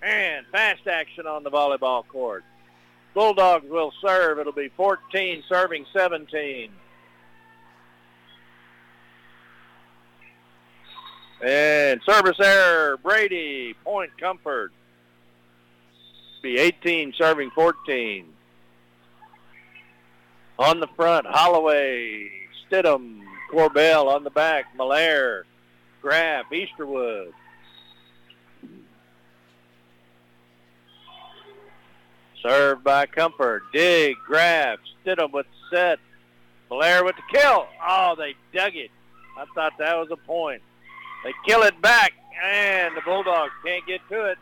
And fast action on the volleyball court. Bulldogs will serve. It'll be 14 serving 17. And service error, Brady, point comfort. Be 18 serving 14. On the front, Holloway, Stidham, Corbell on the back, Malaire, Graff, Easterwood. Served by Comfort. Dig, Graff, Stidham with the set. Malaire with the kill. Oh, they dug it. I thought that was a point. They kill it back, and the Bulldogs can't get to it.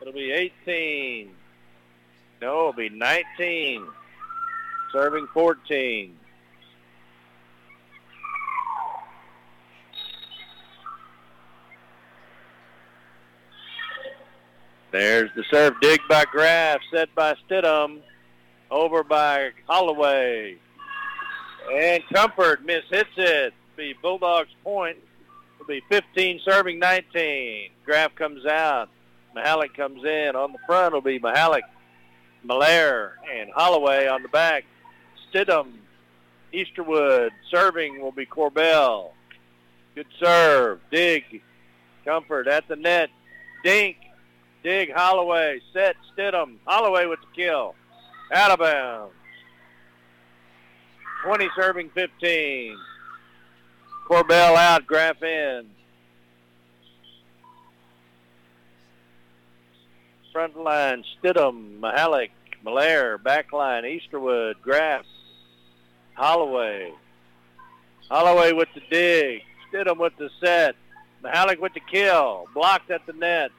It'll be 18. No, it'll be 19. Serving 14. There's the serve dig by Graff, set by Stidham, over by Holloway. And Comfort mishits it. Be Bulldogs point. It'll be 15 serving 19. Graff comes out. Mahalik comes in. On the front will be Mahalik, Malaire, and Holloway on the back. Stidham, Easterwood. Serving will be Corbell. Good serve. Dig. Comfort at the net. Dink. Dig Holloway. Set Stidham. Holloway with the kill. Out of bounds. 20 serving 15. Corbell out. Graff in. Front line, Stidham, Mahalik, Malaire, back line, Easterwood, Graff, Holloway. Holloway with the dig. Stidham with the set. Mahalik with the kill. Blocked at the net.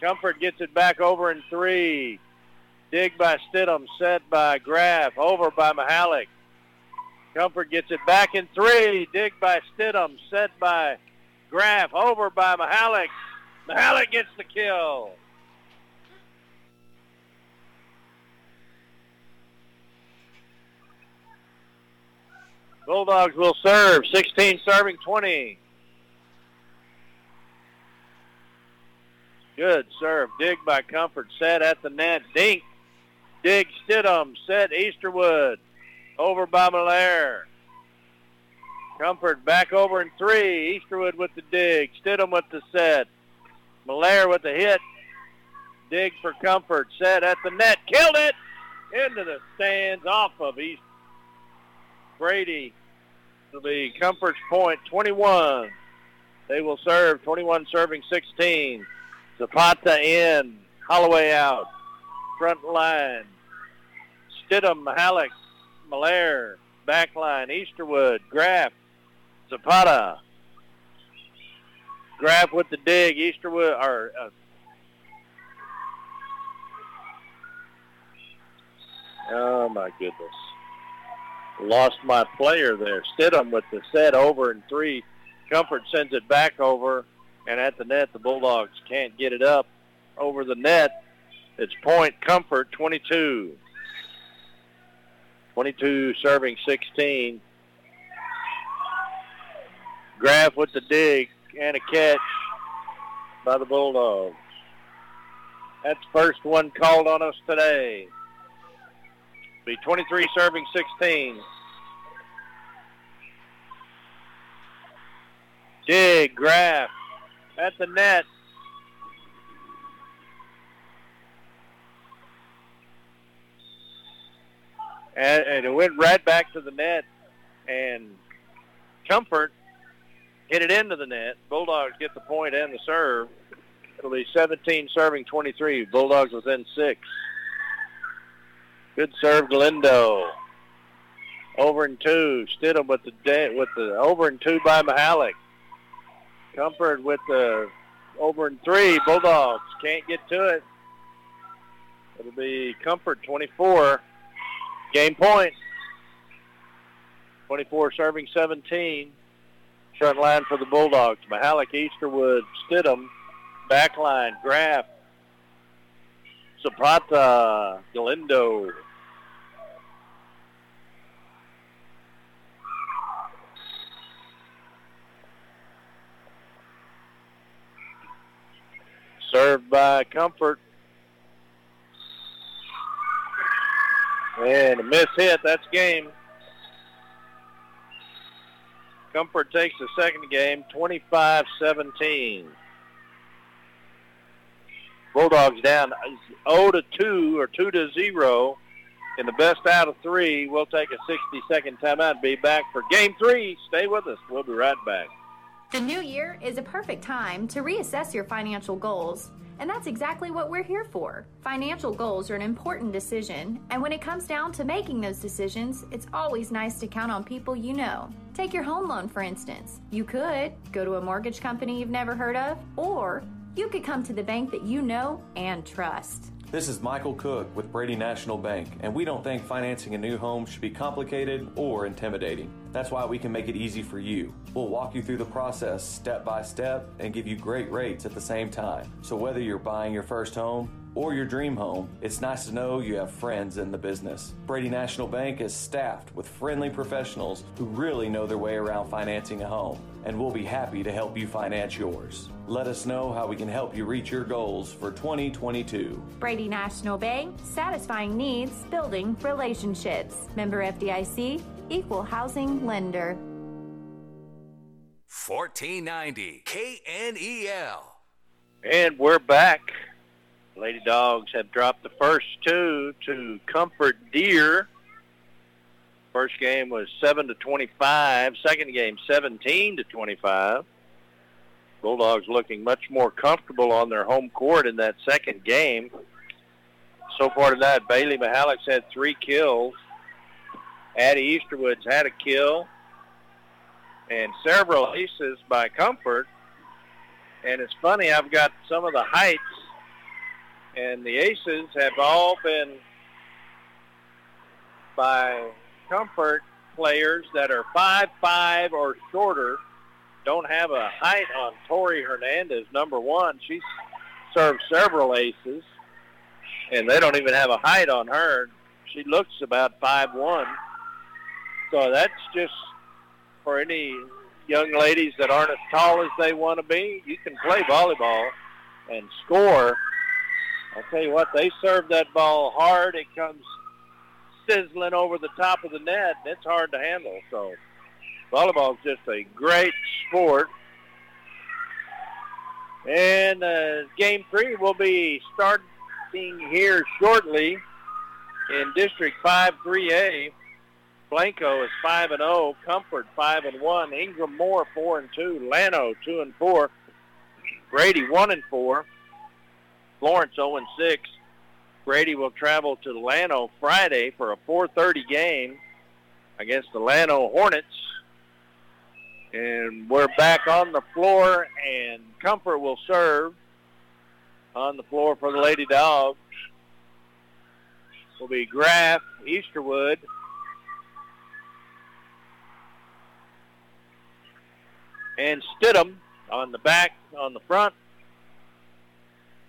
Comfort gets it back over in three. Dig by Stidham, set by Graff, over by Mahalik. Comfort gets it back in three. Dig by Stidham, set by Graff, over by Mahalik. Mahalik gets the kill. Bulldogs will serve. 16 serving 20. Good serve. Dig by Comfort. Set at the net. Dink. Dig Stidham. Set Easterwood. Over by Malaire. Comfort back over in three. Easterwood with the dig. Stidham with the set. Malaire with the hit. Dig for Comfort. Set at the net. Killed it. Into the stands off of East. Brady. It'll be Comfort's point 21. They will serve 21 serving 16. Zapata in. Holloway out. Front line. Stidham, Halleck, Malaire, backline, Easterwood, Graff, Zapata. Graff with the dig, Easterwood, or uh, oh my goodness. Lost my player there. Stidham with the set over and three. Comfort sends it back over, and at the net, the Bulldogs can't get it up over the net. It's point Comfort 22. 22 serving 16. Graff with the dig and a catch by the Bulldogs. That's first one called on us today. Be 23 serving 16. Dig, Graff at the net. And, and it went right back to the net, and Comfort hit it into the net. Bulldogs get the point and the serve. It'll be 17 serving 23. Bulldogs within six. Good serve, Galindo. Over and two. Stidham with the de- with the over and two by Mahalik. Comfort with the over and three. Bulldogs can't get to it. It'll be Comfort 24. Game point. 24 serving 17. Front line for the Bulldogs. Mahalik, Easterwood, Stidham. Back line, Graff, Zapata, Galindo. Served by Comfort. And a miss hit. That's game. Comfort takes the second game, 25-17. Bulldogs down 0 to 2 or 2 to 0 in the best out of three. We'll take a 60-second timeout. Be back for game three. Stay with us. We'll be right back. The new year is a perfect time to reassess your financial goals. And that's exactly what we're here for. Financial goals are an important decision, and when it comes down to making those decisions, it's always nice to count on people you know. Take your home loan, for instance. You could go to a mortgage company you've never heard of, or you could come to the bank that you know and trust. This is Michael Cook with Brady National Bank, and we don't think financing a new home should be complicated or intimidating. That's why we can make it easy for you. We'll walk you through the process step by step and give you great rates at the same time. So whether you're buying your first home or your dream home, it's nice to know you have friends in the business. Brady National Bank is staffed with friendly professionals who really know their way around financing a home, and we'll be happy to help you finance yours. Let us know how we can help you reach your goals for 2022. Brady National Bank, satisfying needs, building relationships. Member FDIC, equal housing lender. 1490 KNEL. And we're back. Lady Dogs have dropped the first two to Comfort Deer. First game was 7 to 25. Second game 17 to 25. Bulldogs looking much more comfortable on their home court in that second game. So far tonight, Bailey Mihalik's had three kills. Addie Easterwood's had a kill. And several aces by Comfort. And it's funny, I've got some of the heights And the aces have all been by comfort players that are five five or shorter. Don't have a height on Tori Hernandez, number one. She's served several aces, and they don't even have a height on her. She looks about five one. So that's just for any young ladies that aren't as tall as they want to be. You can play volleyball and score. I'll tell you what, they serve that ball hard. It comes sizzling over the top of the net, and it's hard to handle. So volleyball is just a great sport. And uh, game three will be starting here shortly in District 5 3A. Blanco is 5 and 0, Comfort 5 and 1, Ingram Moore 4 and 2, Llano 2 and 4, Brady 1 and 4, Florence 0 and 6. Brady will travel to Llano Friday for a 4:30 game against the Llano Hornets. And we're back on the floor, and Comfort will serve on the floor for the Lady Dogs. Will be Graff, Easterwood, and Stidham on the back, on the front.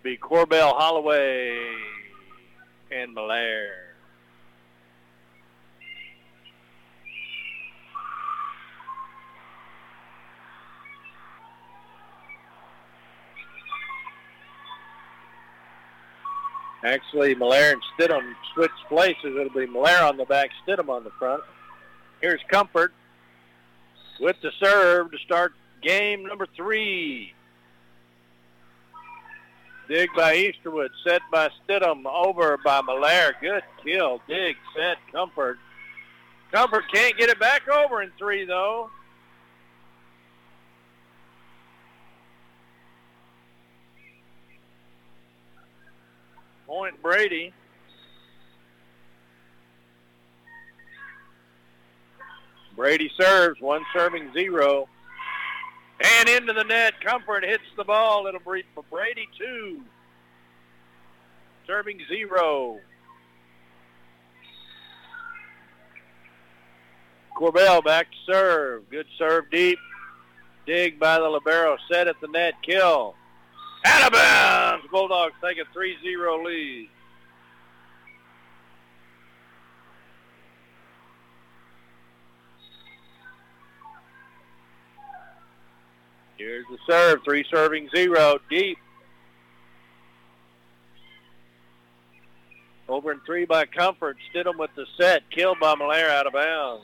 Be Corbell Holloway and Malaire. Actually, Malaire and Stidham switch places. It'll be Malaire on the back, Stidham on the front. Here's Comfort with the serve to start game number three. Dig by Easterwood, set by Stidham, over by Malaire. Good kill. Dig, set, Comfort. Comfort can't get it back over in three, though. Point Brady. Brady serves, one serving zero. And into the net, Comfort hits the ball. It'll be for Brady two. Serving zero. Corbell back to serve. Good serve deep. Dig by the libero. Set at the net. Kill. Out of bounds. Bulldogs take a 3-0 lead. Here's the serve. Three serving zero. Deep. Over and three by Comfort. Stidham with the set. Killed by Malaire out of bounds.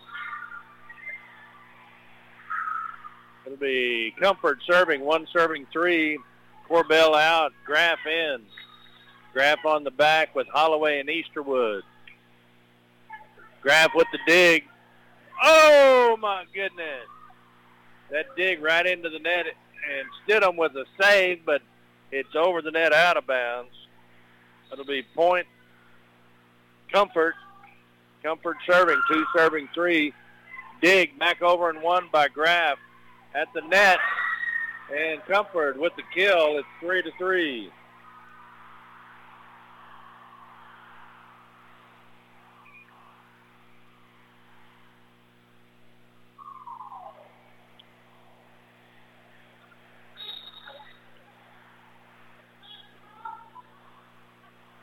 It'll be Comfort serving. One serving three. Corbell out. Graff in. Graff on the back with Holloway and Easterwood. Graff with the dig. Oh, my goodness. That dig right into the net and Stidham with a save, but it's over the net out of bounds. It'll be point Comfort. Comfort serving, two serving three. Dig back over and one by Graff at the net. And Comfort with the kill. It's three to three.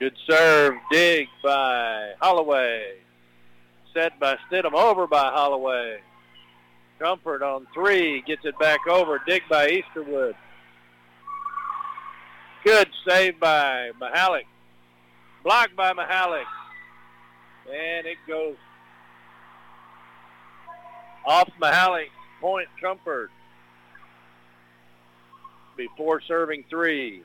Good serve, dig by Holloway. Set by Stidham, over by Holloway. Comfort on three, gets it back over. Dig by Easterwood. Good save by Mahalik. Blocked by Mahalik. And it goes off Mahalik. Point Comfort. Before serving three.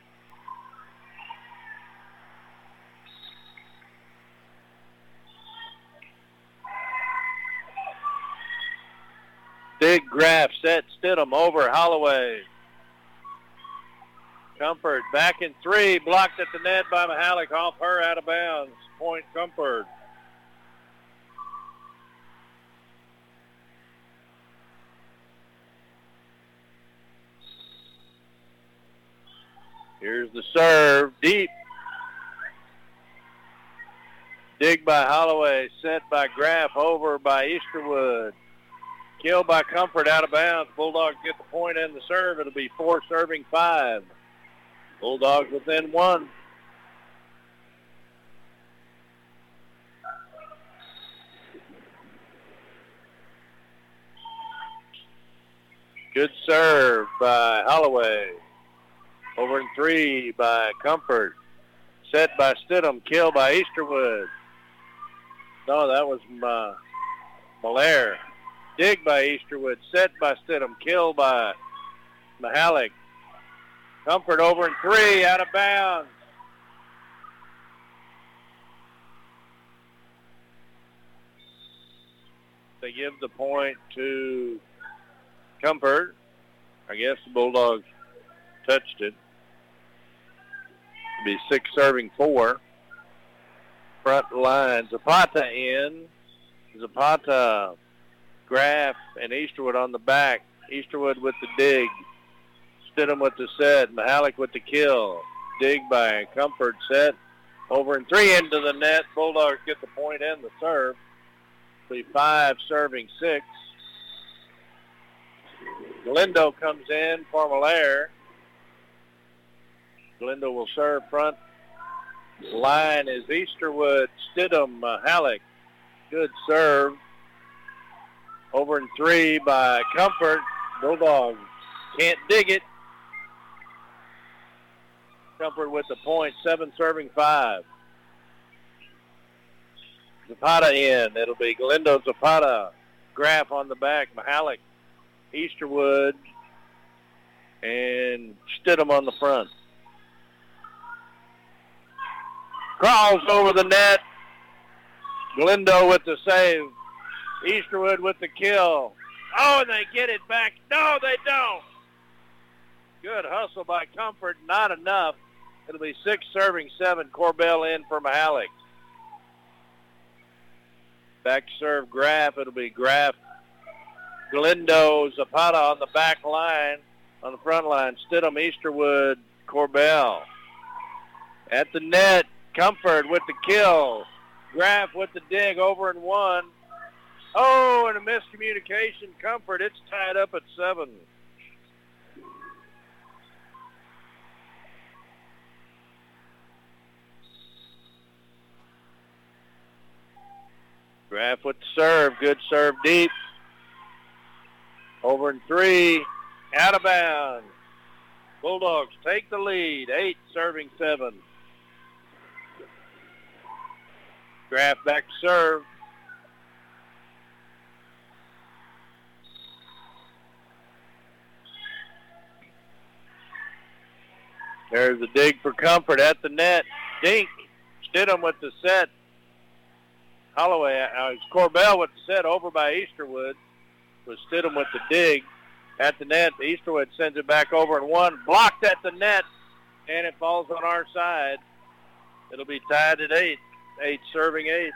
Big grab, set Stidham over Holloway. Comfort back in three, blocked at the net by Mahalik, off her out of bounds. Point Comfort. Here's the serve, deep. Dig by Holloway, set by Graff, over by Easterwood. Killed by Comfort out of bounds. Bulldogs get the point and the serve. It'll be four serving five. Bulldogs within one. Good serve by Holloway. Over in three by Comfort. Set by Stidham. Kill by Easterwood. No, that was uh, Millar. Dig by Easterwood. Set by Stidham. Kill by Mahalik. Comfort over in three. Out of bounds. They give the point to Comfort. I guess the Bulldogs touched it. It'll be six serving four. Front line. Zapata in. Zapata, Graff, and Easterwood on the back. Easterwood with the dig. Stidham with the set. Mahalik with the kill. Dig by Comfort set. Over and three into the net. Bulldogs get the point and the serve. Be five serving six. Galindo comes in for Millar. Galindo will serve front. Line is Easterwood, Stidham, Halleck. Good serve. Over in three by Comfort. Bulldogs can't dig it. Comfort with the point, seven serving five. Zapata in. It'll be Galindo Zapata. Graff on the back. Mahalik, Easterwood, and Stidham on the front. Crawls over the net. Galindo with the save. Easterwood with the kill. Oh, and they get it back. No, they don't. Good hustle by Comfort. Not enough. It'll be six serving seven. Corbell in for Mahalik. Back serve Graff. It'll be Graff. Galindo Zapata on the back line, on the front line. Stidham, Easterwood, Corbell. At the net, Comfort with the kill. Graff with the dig over and one. Oh, and a miscommunication. Comfort, it's tied up at seven. Graff with the serve. Good serve deep. Over in three. Out of bounds. Bulldogs take the lead. Eight serving seven. Graff back to serve. There's a dig for comfort at the net. Dink. Stidham with the set. Holloway, uh, Corbell with the set over by Easterwood. Was Stidham with the dig at the net. Easterwood sends it back over and one. Blocked at the net, and it falls on our side. It'll be tied at eight. Eight serving eight.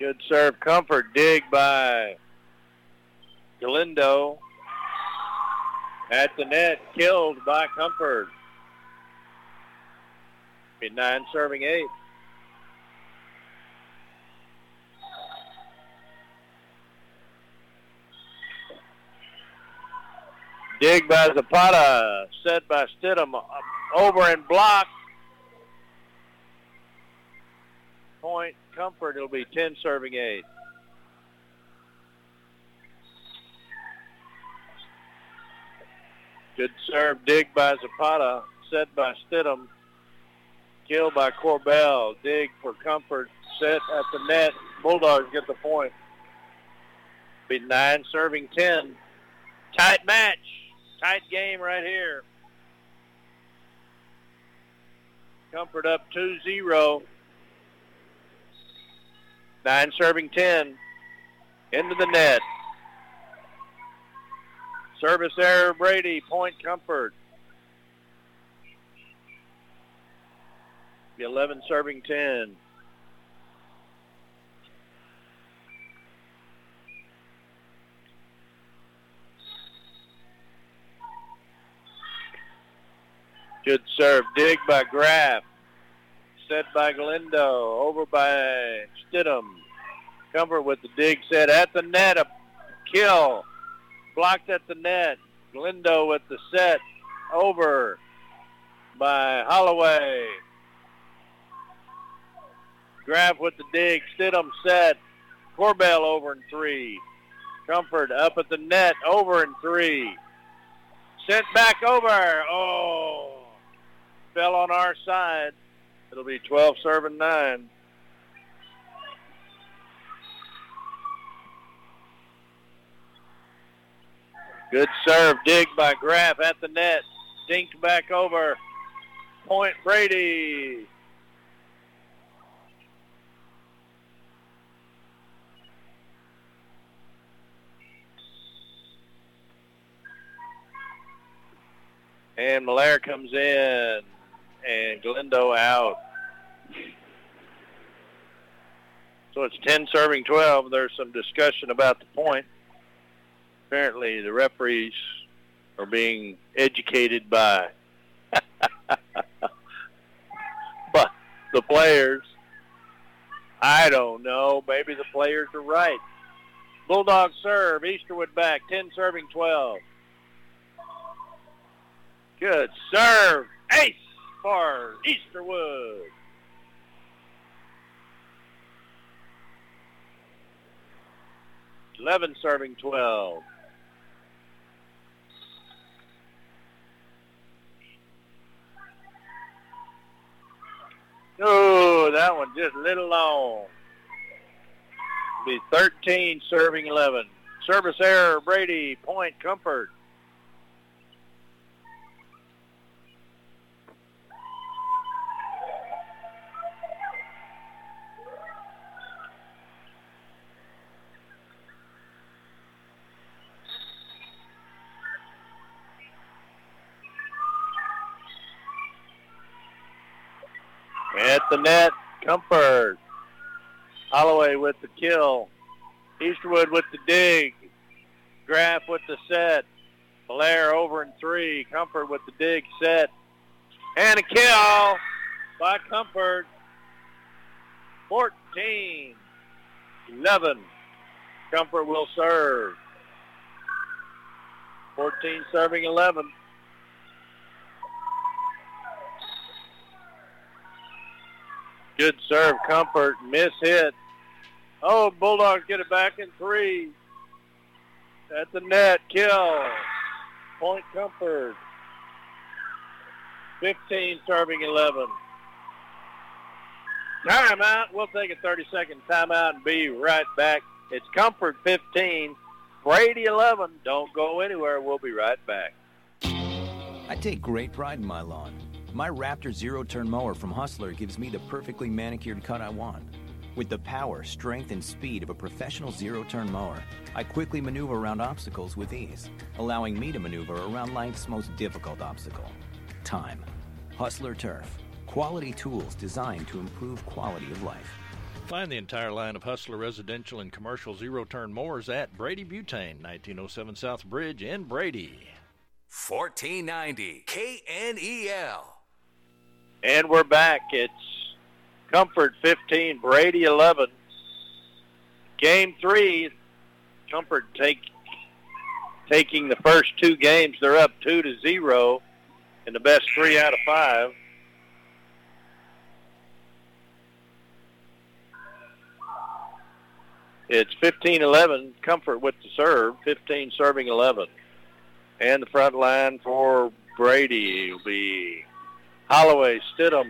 Good serve comfort. Dig by Galindo. At the net, killed by Comfort. Be nine serving eight. Dig by Zapata, set by Stidham, over and blocked. Point Comfort, it'll be 10 serving eight. Good serve, dig by Zapata, set by Stidham, kill by Corbell, dig for Comfort, set at the net. Bulldogs get the point. Be nine serving 10. Tight match. Tight game right here. Comfort up 2-0. Nine serving 10. Into the net. Service error, Brady. Point comfort. The 11 serving 10. Good serve. Dig by Graff. Set by Galindo. Over by Stidham. Comfort with the dig set at the net. A kill. Blocked at the net. Galindo with the set. Over by Holloway. Graff with the dig. Stidham set. Corbell over in three. Comfort up at the net. Over in three. Sent back over. Oh. Fell on our side. It'll be 12 serving 9. Good serve. Dig by Graff at the net. Dinked back over. Point Brady. And Millar comes in and Galindo out. So it's 10 serving 12. There's some discussion about the point. Apparently the referees are being educated by but the players. I don't know. Maybe the players are right. Bulldog serve. Easterwood back. 10 serving 12. Good serve. Ace for Easterwood. Eleven serving twelve. Oh, that one just a little long. Be 13 serving 11. Service error, Brady, point, comfort. The net, Comfort. Holloway with the kill. Easterwood with the dig. Graff with the set. Blair over in three. Comfort with the dig set. And a kill by Comfort. 14. 11. Comfort will serve. 14 serving 11. Good serve, Comfort, miss hit. Oh, Bulldogs get it back in three. At the net, kill. Point Comfort. 15 serving 11. Timeout. We'll take a 30-second timeout and be right back. It's Comfort 15, Brady 11. Don't go anywhere. We'll be right back. I take great pride in my lawn. My Raptor zero turn mower from Hustler gives me the perfectly manicured cut I want. With the power, strength, and speed of a professional zero turn mower, I quickly maneuver around obstacles with ease, allowing me to maneuver around life's most difficult obstacle time. Hustler Turf. Quality tools designed to improve quality of life. Find the entire line of Hustler residential and commercial zero turn mowers at Brady Butane, 1907 South Bridge in Brady. 1490 KNEL. And we're back. It's Comfort 15, Brady 11. Game three, Comfort take, taking the first two games. They're up two to zero in the best three out of five. It's 15-11, Comfort with the serve, 15 serving 11. And the front line for Brady will be Holloway, Stidham,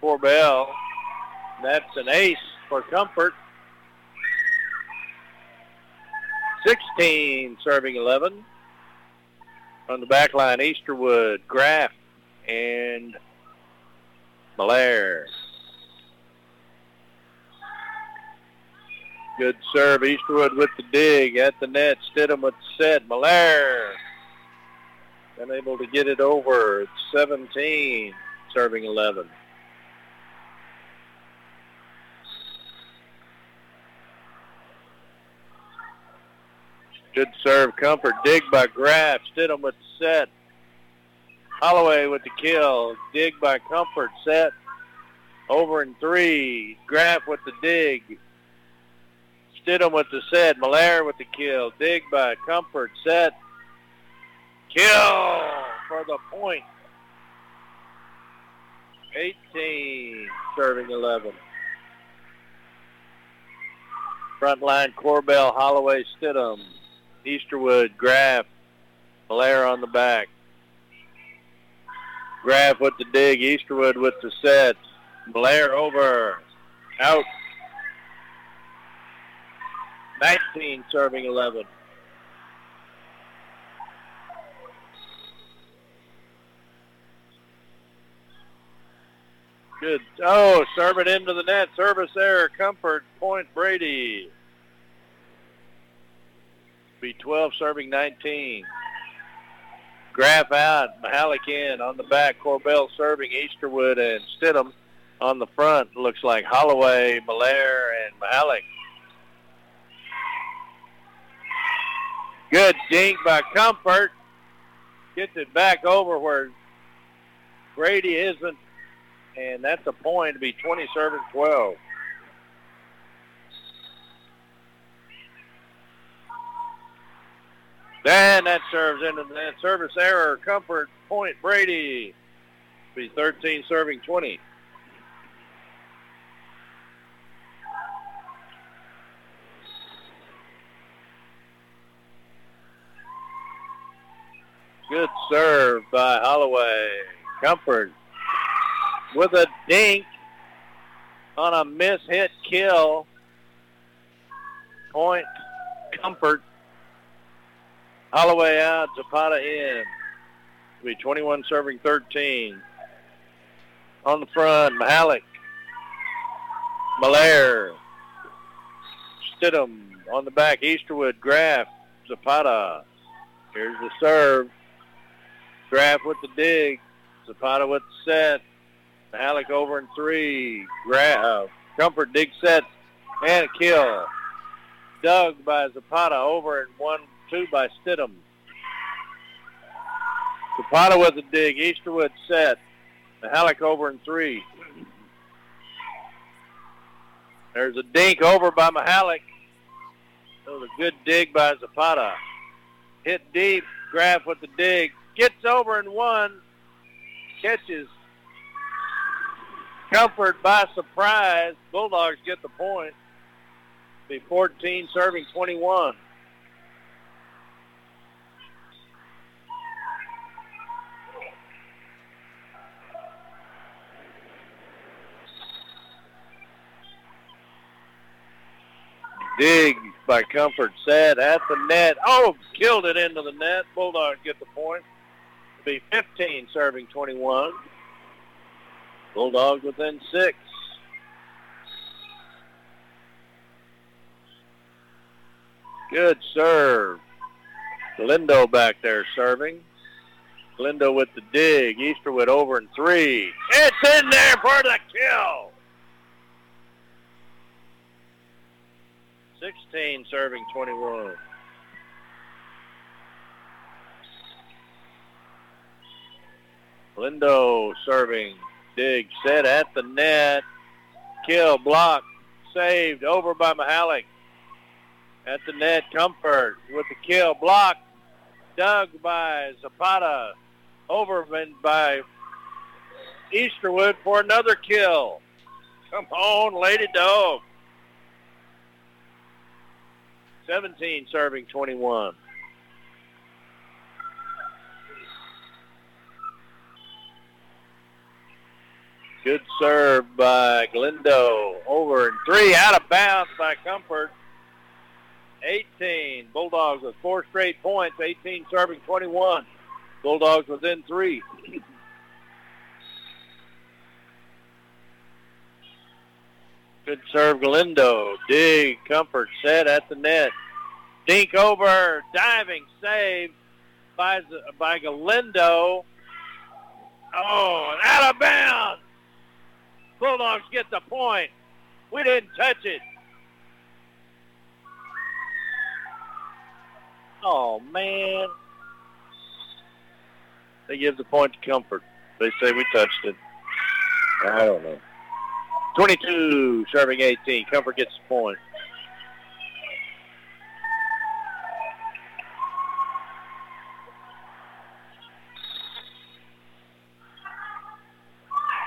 Corbell. That's an ace for Comfort. 16 serving 11. On the back line, Easterwood, Graff, and Millar. Good serve. Easterwood with the dig at the net. Stidham with the set. Millar unable to get it over. It's 17, serving 11. Good serve, comfort. Dig by Graff. Stidham with the set. Holloway with the kill. Dig by Comfort. Set. Over in three. Graff with the dig. Stidham with the set. Millar with the kill. Dig by Comfort. Set. Kill for the point. 18 serving 11. Front line Corbell, Holloway, Stidham, Easterwood, Graff, Blair on the back. Graff with the dig, Easterwood with the set. Blair over. Out. 19 serving 11. Good. Oh, serve it into the net. Service error. Comfort. Point Brady. Be 12 serving 19. Graff out. Mahalik in on the back. Corbell serving. Easterwood and Stidham on the front. Looks like Holloway, Millar, and Mahalik. Good dink by Comfort. Gets it back over where Brady isn't and that's a point to be 20 serving 12. Then that serves into that service error. Comfort point Brady. Be 13 serving 20. Good serve by Holloway. Comfort with a dink on a miss hit kill. Point comfort. Holloway out, Zapata in. It'll be 21 serving 13. On the front, Mahalik. Millar. Stidham on the back. Easterwood, Graff, Zapata. Here's the serve. Graff with the dig. Zapata with the set. Mahalik over in three. Uh, Comfort dig set and a kill. Dug by Zapata over in one, two by Stidham. Zapata with a dig. Easterwood set. Mahalik over in three. There's a dink over by Mahalik. That was a good dig by Zapata. Hit deep. Graff with the dig. Gets over in one. Catches Comfort by surprise. Bulldogs get the point. Be 14 serving 21. Dig by Comfort set at the net. Oh, killed it into the net. Bulldogs get the point. Be 15 serving 21. Bulldogs within six. Good serve. Lindo back there serving. Lindo with the dig. Easterwood over in three. It's in there for the kill. 16 serving 21. Lindo serving dig set at the net. Kill, block, saved, over by Mahalik. At the net, Comfort with the kill, block, dug by Zapata, over by Easterwood for another kill. Come on, Lady Dog. 17 serving 21. Good serve by Galindo. Over and three out of bounds by Comfort. 18. Bulldogs with four straight points. 18 serving 21. Bulldogs within three. Good serve, Galindo. Dig, Comfort, set at the net. Dink over, diving, save by, by Galindo. Oh, and out of bounds. Bulldogs get the point. We didn't touch it. Oh, man. They give the point to Comfort. They say we touched it. I don't know. 22 serving 18. Comfort gets the point.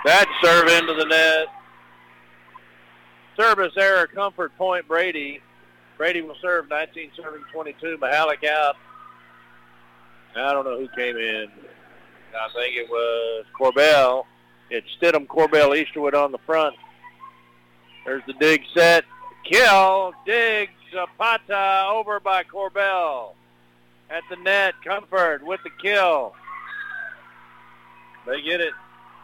That serve into the net. Service error, Comfort point, Brady. Brady will serve 19 serving 22. Mahalik out. I don't know who came in. I think it was Corbell. It's Stidham, Corbell, Easterwood on the front. There's the dig set. Kill. Dig. Zapata over by Corbell. At the net. Comfort with the kill. They get it.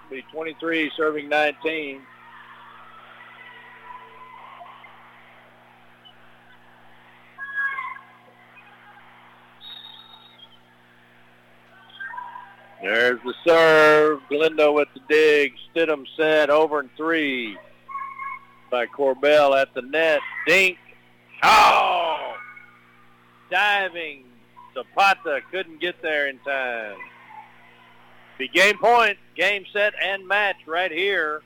Be 23 serving 19. There's the serve. Galindo with the dig. Stidham set over and three by Corbell at the net. Dink. Oh! Diving. Zapata couldn't get there in time. Be game point, game set, and match right here.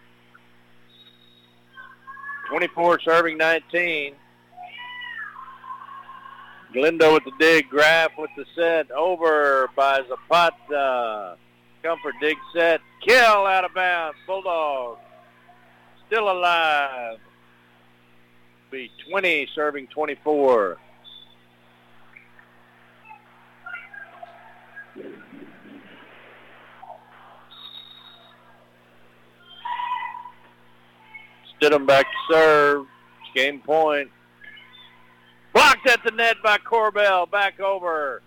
24 serving 19. Galindo with the dig, Graff with the set, over by Zapata. Comfort dig set, kill out of bounds. Bulldog still alive. Be 20 serving 24. Stidham back to serve. Game point. Blocked at the net by Corbell. Back over.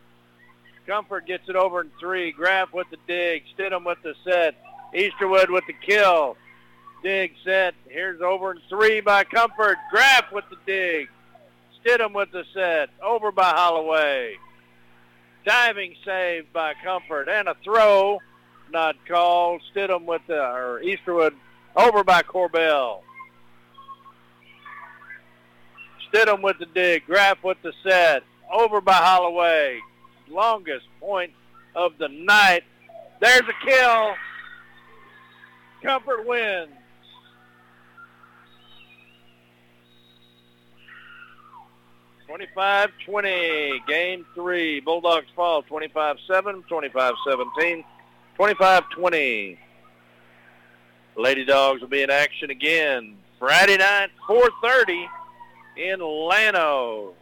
Comfort gets it over in three. Graff with the dig. Stidham with the set. Easterwood with the kill. Dig set. Here's over in three by Comfort. Graff with the dig. Stidham with the set. Over by Holloway. Diving save by Comfort. And a throw. Not called. Stidham with the, or Easterwood over by Corbell. Stidham with the dig. Graff with the set. Over by Holloway. Longest point of the night. There's a kill. Comfort wins. Twenty-five twenty, game three. Bulldogs fall 25-7, 25-17, 25-20. Lady Dogs will be in action again Friday night, 4.30 in Llano.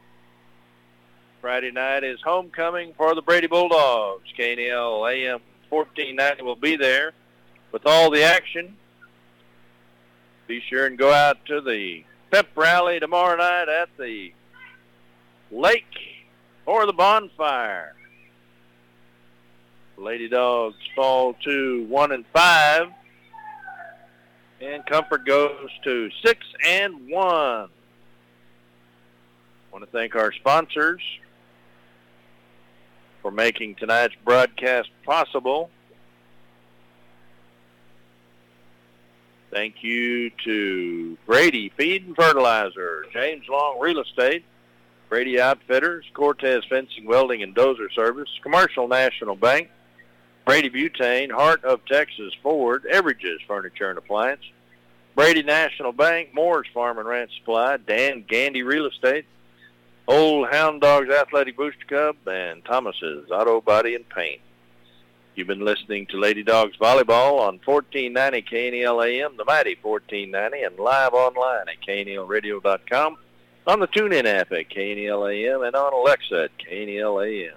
Friday night is homecoming for the Brady Bulldogs. KNEL AM 1490 will be there with all the action. Be sure and go out to the pep rally tomorrow night at the lake or the bonfire. Lady Dogs fall to one and five, and Comfort goes to six and one. Want to thank our sponsors for making tonight's broadcast possible. Thank you to Brady Feed and Fertilizer, James Long Real Estate, Brady Outfitters, Cortez Fencing, Welding, and Dozer Service, Commercial National Bank, Brady Butane, Heart of Texas Ford, Everidge's Furniture and Appliance, Brady National Bank, Moore's Farm and Ranch Supply, Dan Gandy Real Estate, Old Hound Dogs Athletic Booster Club, and Thomas's Auto Body and Paint. You've been listening to Lady Dogs Volleyball on 1490 KNEL AM, the mighty 1490, and live online at knelradio.com, on the TuneIn app at KNEL AM, and on Alexa at KNEL AM.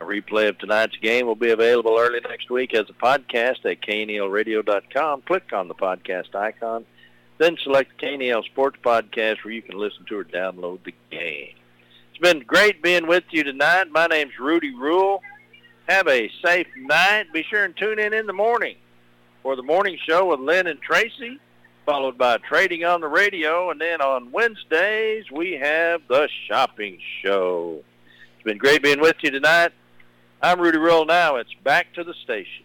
A replay of tonight's game will be available early next week as a podcast at knelradio.com. Click on the podcast icon, then select the KNEL Sports Podcast where you can listen to or download the game. It's been great being with you tonight. My name's Rudy Rule. Have a safe night. Be sure and tune in in the morning for the morning show with Lynn and Tracy, followed by Trading on the Radio. And then on Wednesdays, we have the Shopping Show. It's been great being with you tonight. I'm Rudy Rule now. It's back to the station.